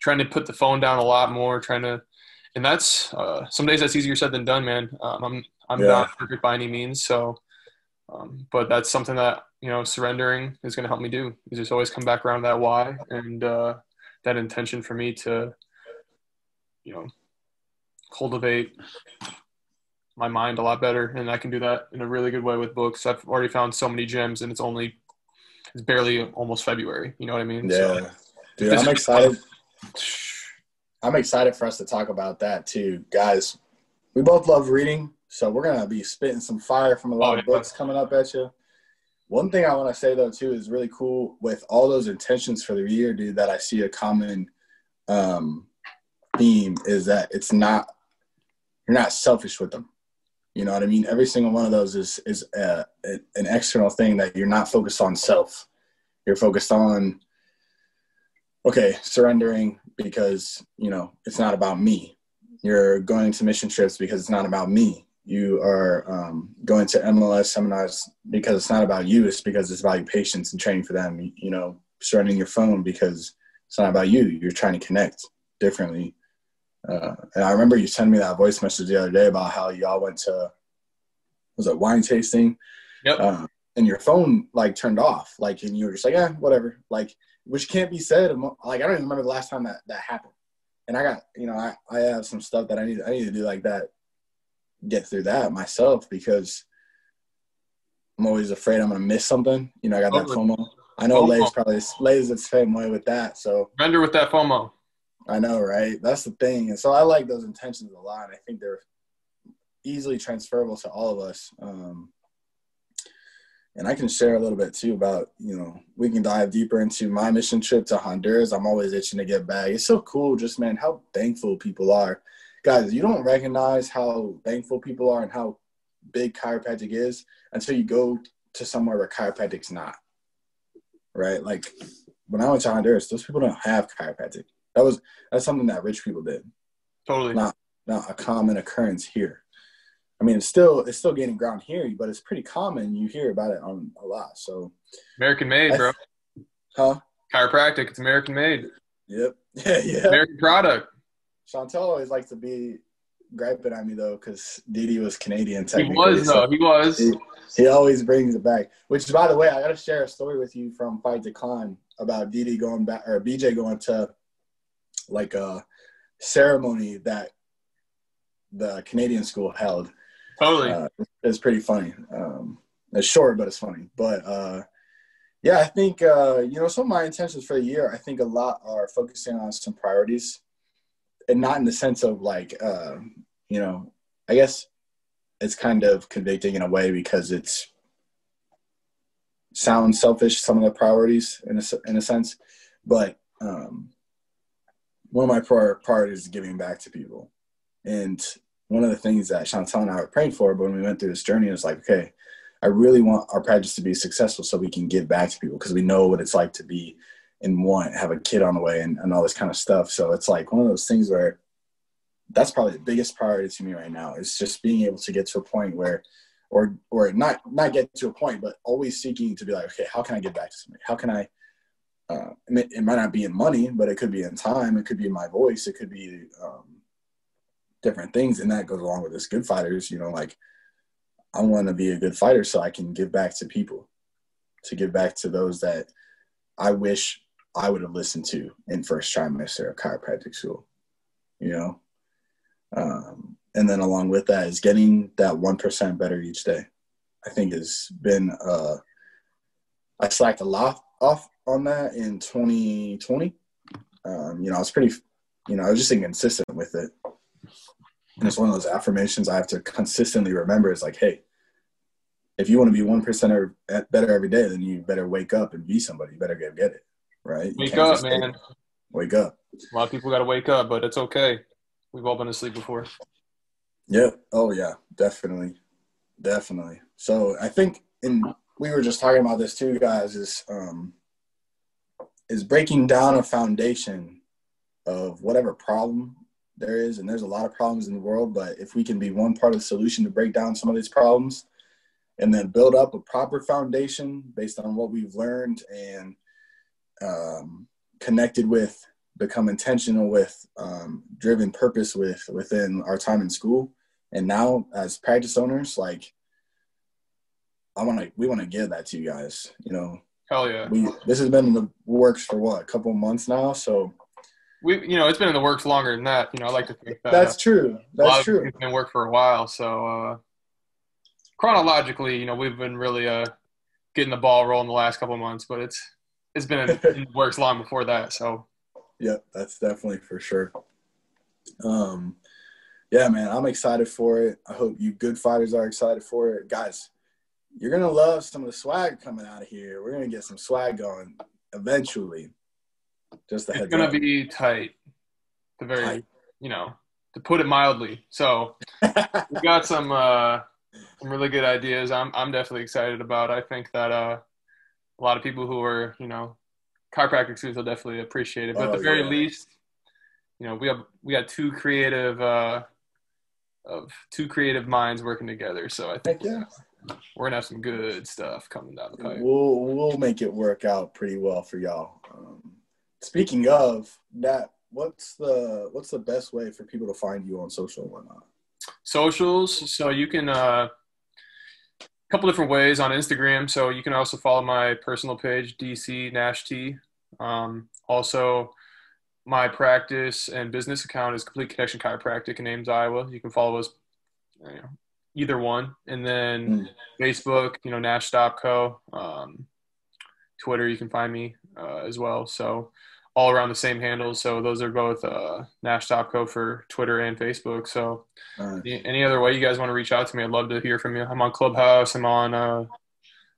trying to put the phone down a lot more, trying to, and that's uh, some days that's easier said than done, man. Um, I'm I'm Yeah. not perfect by any means, so, um, but that's something that you know surrendering is going to help me do. Is just always come back around that why and uh, that intention for me to, you know, cultivate my mind a lot better, and I can do that in a really good way with books. I've already found so many gems, and it's only it's barely almost February. You know what I mean? So- Yeah. Dude, I'm excited. I'm excited for us to talk about that too, guys. We both love reading, so we're gonna be spitting some fire from a lot Oh, of yeah. books coming up at you. One thing I want to say though too is really cool with all those intentions for the year, dude. That I see a common um, theme is that it's not you're not selfish with them. You know what I mean? Every single one of those is is a, a, an external thing that you're not focused on self. You're focused on okay, surrendering because you know it's not about me. You're going to mission trips because it's not about me you are um, going to MLS seminars because it's not about you, it's because it's about your patients and training for them. You, you know, surrendering your phone because it's not about you. You're trying to connect differently. Uh, and I remember you sending me that voice message the other day about how y'all went to was it wine tasting? Yep. Uh, and your phone like turned off, like, and you were just like, yeah, whatever, like, which can't be said. Like, I don't even remember the last time that that happened. And I got, you know, I, I have some stuff that I need I need to do like that get through that myself because I'm always afraid I'm gonna miss something. You know, I got that FOMO. I know Lay's probably Lay's the same way with that. So render with that FOMO. I know, right? That's the thing. And so I like those intentions a lot. And I think they're easily transferable to all of us. Um, and I can share a little bit too about, you know, we can dive deeper into my mission trip to Honduras. I'm always itching to get back. It's so cool, just man, how thankful people are guys, you don't recognize how thankful people are and how big chiropractic is until you go to somewhere where chiropractic's not. Right? Like when I went to Honduras, those people don't have chiropractic. That was that's something that rich people did. Totally. Not not a common occurrence here. I mean, it's still it's still gaining ground here, but it's pretty common. You hear about it on a lot. So American made, bro. Huh? Chiropractic, it's American made. Yep. Yeah, yeah. American product. Chantel always likes to be griping at me though, because D.D. was Canadian. He was though. He was. He, he, always brings it back. Which, by the way, I got to share a story with you from Fight to Climb about D.D. going back or BJ going to like a ceremony that the Canadian school held. Totally. Uh, it's pretty funny. Um, it's short, but it's funny. But uh, yeah, I think uh, you know some of my intentions for the year. I think a lot are focusing on some priorities and not in the sense of like uh, you know i guess it's kind of convicting in a way because it's sounds selfish some of the priorities in a, in a sense but um, one of my priorities is giving back to people and one of the things that chantel and i were praying for when we went through this journey was like okay i really want our practice to be successful so we can give back to people because we know what it's like to be in want have a kid on the way and, and all this kind of stuff. So it's like one of those things where that's probably the biggest priority to me right now is just being able to get to a point where or or not not get to a point but always seeking to be like okay how can i get back to somebody how can i uh, it, might not be in money but it could be in time it could be in my voice it could be um, different things and that goes along with this good fighters you know like i want to be a good fighter so i can give back to people to give back to those that i wish I would have listened to in first trimester of chiropractic school, you know? Um, and then along with that is getting that 1% better each day. I think has been, uh, I slacked a lot off on that in 2020. Um, you know, I was pretty, you know, I was just inconsistent with it. And it's one of those affirmations I have to consistently remember is like, hey, if you want to be 1% better every day, then you better wake up and be somebody. You better get, get it right? Wake up, man. Wake up. A lot of people got to wake up, but it's okay. We've all been asleep before. Yeah. Oh, yeah. Definitely. Definitely. So I think, and we were just talking about this too, guys, is um, is breaking down a foundation of whatever problem there is, and there's a lot of problems in the world, but if we can be one part of the solution to break down some of these problems, and then build up a proper foundation based on what we've learned and um, connected with, become intentional with, um, driven purpose with within our time in school. And now as practice owners, like I want to, we want to give that to you guys, you know, Hell yeah. We, this has been in the works for what, a couple months now. So we, you know, it's been in the works longer than that. You know, I like to think that. That's true. That's true. It's been work for a while. So, uh, chronologically, you know, we've been really, uh, getting the ball rolling the last couple months, but it's, it's been in works long before that. So, yeah, that's definitely for sure. Um, yeah, man, I'm excited for it. I hope you good fighters are excited for it, guys. you're gonna love some of the swag coming out of here. We're gonna get some swag going eventually. Just a It's gonna up. be tight. The very, Tight. you know, to put it mildly. So we got some uh, some really good ideas. I'm I'm definitely excited about. I think that uh, a lot of people who are you know chiropractic students will definitely appreciate it. But at Oh, the very yeah. least, you know, we have we got two creative uh, of two creative minds working together. So I think yeah. we're gonna have some good stuff coming down the pipe. We'll we'll make it work out pretty well for y'all. Um, speaking of that, what's the what's the best way for people to find you on social and whatnot? socials. So you can uh a couple different ways on instagram. So you can also follow my personal page dc nash t. Um, also my practice and business account is complete connection chiropractic in ames iowa. You can follow us you know, either one. And then Mm. facebook you know nash stop co um, twitter you can find me uh, as well. So all around the same handles so those are both uh, nash stop co for twitter and facebook so any other way you guys want to reach out to me, I'd love to hear from you. I'm on Clubhouse. I'm on uh,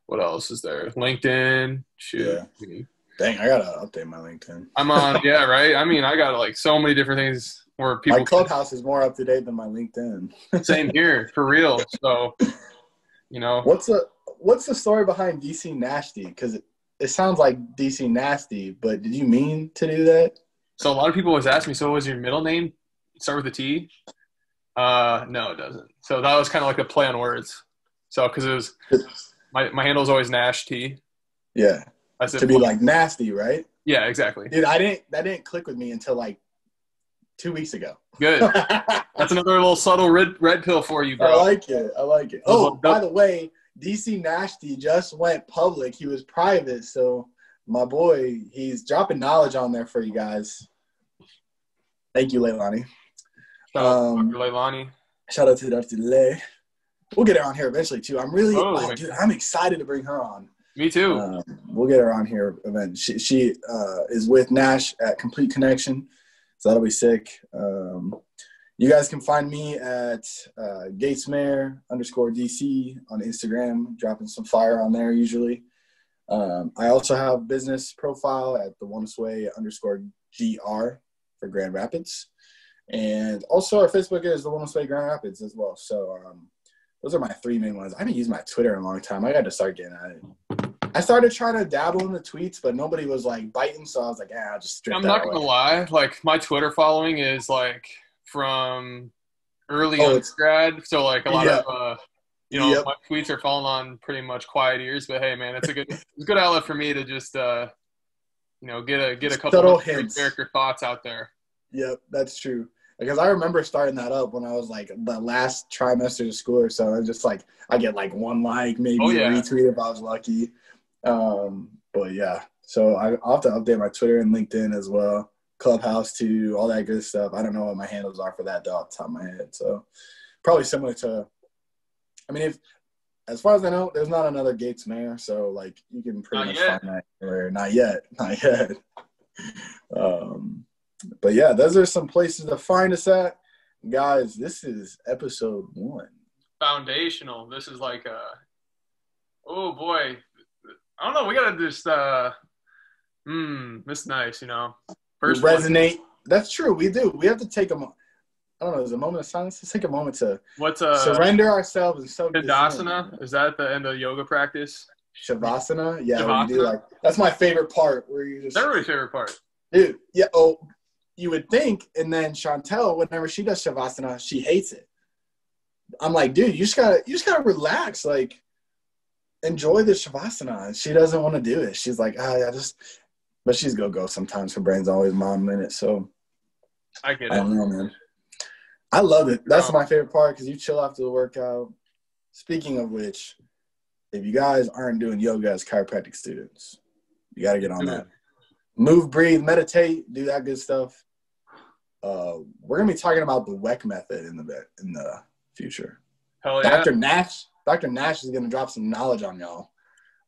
what else is there? LinkedIn. Shoot. dang, I gotta update my LinkedIn. I'm on. Yeah, right. I mean, I got like so many different things where people. my clubhouse is more up to date than my LinkedIn. Same here, for real. So, you know, What's the what's the story behind DC Nasty? Because it, sounds like DC Nasty, but did you mean to do that? so a lot of people always ask me, so was your middle name start with a T? Uh, no, it doesn't. So that was kind of like a play on words. So because it was my my handle is always Nash T. Yeah, I said to be like nasty, right? yeah, exactly. Dude, I didn't that didn't click with me until like two weeks ago. Good. That's another little subtle red red pill for you, bro. I like it. I like it. Oh, by the way, DC Nasty just went public. He was private, so my boy, he's dropping knowledge on there for you guys. Thank you, Leilani. Shout out Um. Leilani. Shout out to Dr. Lay. We'll get her on here eventually too. I'm really, Oh, oh, dude, I'm excited to bring her on. Me too. Um, we'll get her on here event. She she uh, is with Nash at Complete Connection, so that'll be sick. Um, you guys can find me at uh, Gatesmaier underscore DC on Instagram, dropping some fire on there usually. Um, I also have business profile at the One Way underscore GR for Grand Rapids, and also our Facebook is the One Way Grand Rapids as well. So um, those are my three main ones. I haven't used my Twitter in a long time. I got to start getting at it. I started trying to dabble in the tweets, but nobody was like biting, so I was like, "Yeah, I'll just strip I'm not away." gonna lie. Like my Twitter following is like from early Oh, undergrad, so like a lot Yeah. of uh, you know Yep. my tweets are falling on pretty much quiet ears. But hey, man, it's a good it's a good outlet for me to just uh, you know get a get a couple of character thoughts out there. Yep, that's true. Because I remember starting that up when I was like the last trimester of school or so. And just like I get like one like, maybe Oh, a yeah. retweet if I was lucky. Um, but yeah, so I, I'll have to update my Twitter and LinkedIn as well. Clubhouse to all that good stuff. I don't know what my handles are for that though off the top of my head. So probably similar to. I mean, if as far as I know, there's not another Gates Maier, so like you can pretty Not much yet. find that anywhere. Not yet, not yet. Um, but yeah, those are some places to find us at, guys. This is episode one. Foundational. This is like a oh boy, I don't know. We gotta just uh, hmm, this nice, you know. First one, resonate. That's true. We do. We have to take a. mo- I don't know. Is a moment of silence? Let's take a moment to what's uh surrender ourselves and so. Tadasana? Is that the end of yoga practice? Shavasana. Yeah, you do like that's my favorite part. Where you just That's everybody's favorite part. dude. Yeah. Oh, you would think, and then Chantel, whenever she does Shavasana, she hates it. I'm like, dude, you just gotta, you just gotta relax, like, enjoy the Shavasana. She doesn't want to do it. She's like, ah, yeah, just. But she's go go sometimes. Her brain's always mom in it, so I get I it. don't know, man. I love it. That's Oh. my favorite part because you chill after the workout. Speaking of which, if you guys aren't doing yoga as chiropractic students, you got to get on that. Move, breathe, meditate, do that good stuff. Uh, we're gonna be talking about the WEC method in the in the future. Hell yeah. Dr. Nash, Dr. Nash is gonna drop some knowledge on y'all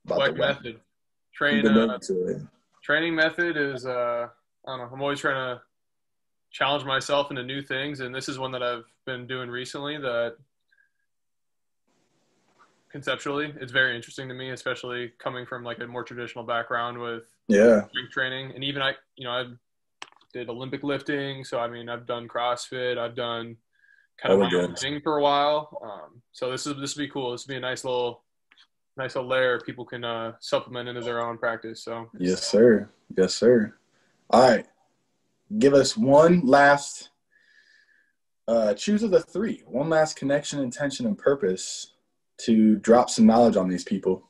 about the WEC. method. Train uh, to it. Training method is uh I don't know, I'm always trying to challenge myself into new things and this is one that I've been doing recently that conceptually. It's very interesting to me, especially coming from like a more traditional background with Yeah. strength training, and even I, you know, I did Olympic lifting, so I mean, I've done CrossFit, I've done kind of Oh, my own thing for a while. Um, so this is this would be cool. This would be a nice little, nice little layer people can uh, supplement into their own practice. So Yes, sir. Yes, sir. All right. Give us one last uh choose of the three. One last connection, intention, and purpose to drop some knowledge on these people.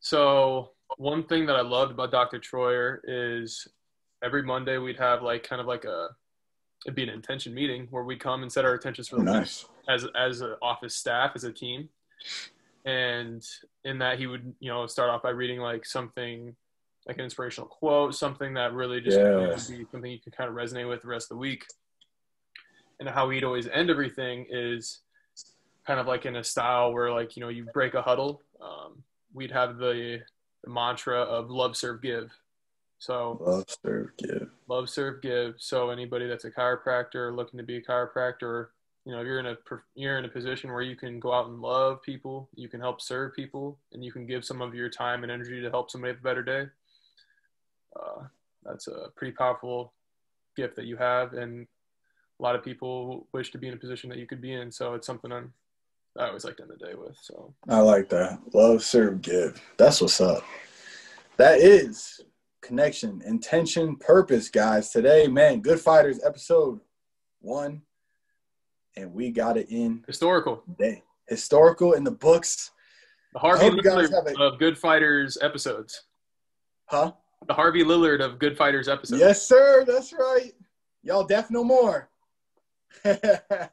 So one thing that I loved about Dr. Troyer is every Monday we'd have like kind of like a it'd be an intention meeting where we come and set our intentions for the week Nice. as as an office staff as a team. And in that he would, you know, start off by reading like something like an inspirational quote, something that really just of be something you can kind of resonate with the rest of the week. And how he'd always end everything is kind of like in a style where like, you know, you break a huddle. Um, we'd have the, the mantra of love, serve, give. So Love, serve, give. love serve give so anybody that's a chiropractor looking to be a chiropractor you know you're in a you're in a position where you can go out and love people you can help serve people and you can give some of your time and energy to help somebody have a better day uh, that's a pretty powerful gift that you have and a lot of people wish to be in a position that you could be in so it's something i'm i always like to end the day with so I like that. Love, serve, give. That's what's up. That is connection, intention, purpose, guys. Today, man, Good Fighters episode one. And we got it in historical today. Historical in the books. the harvey hope you guys lillard a- of good fighters episodes Huh? the harvey lillard of good fighters episodes Yes, sir. That's right. Y'all deaf no more. That's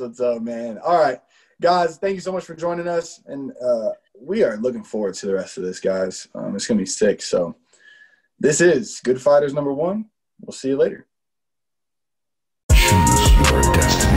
what's up, man. All right, guys. Thank you so much for joining us, and uh, we are looking forward to the rest of this, guys. Um, it's gonna be sick. So, this is Good Fighters number one. We'll see you later. Choose your destiny.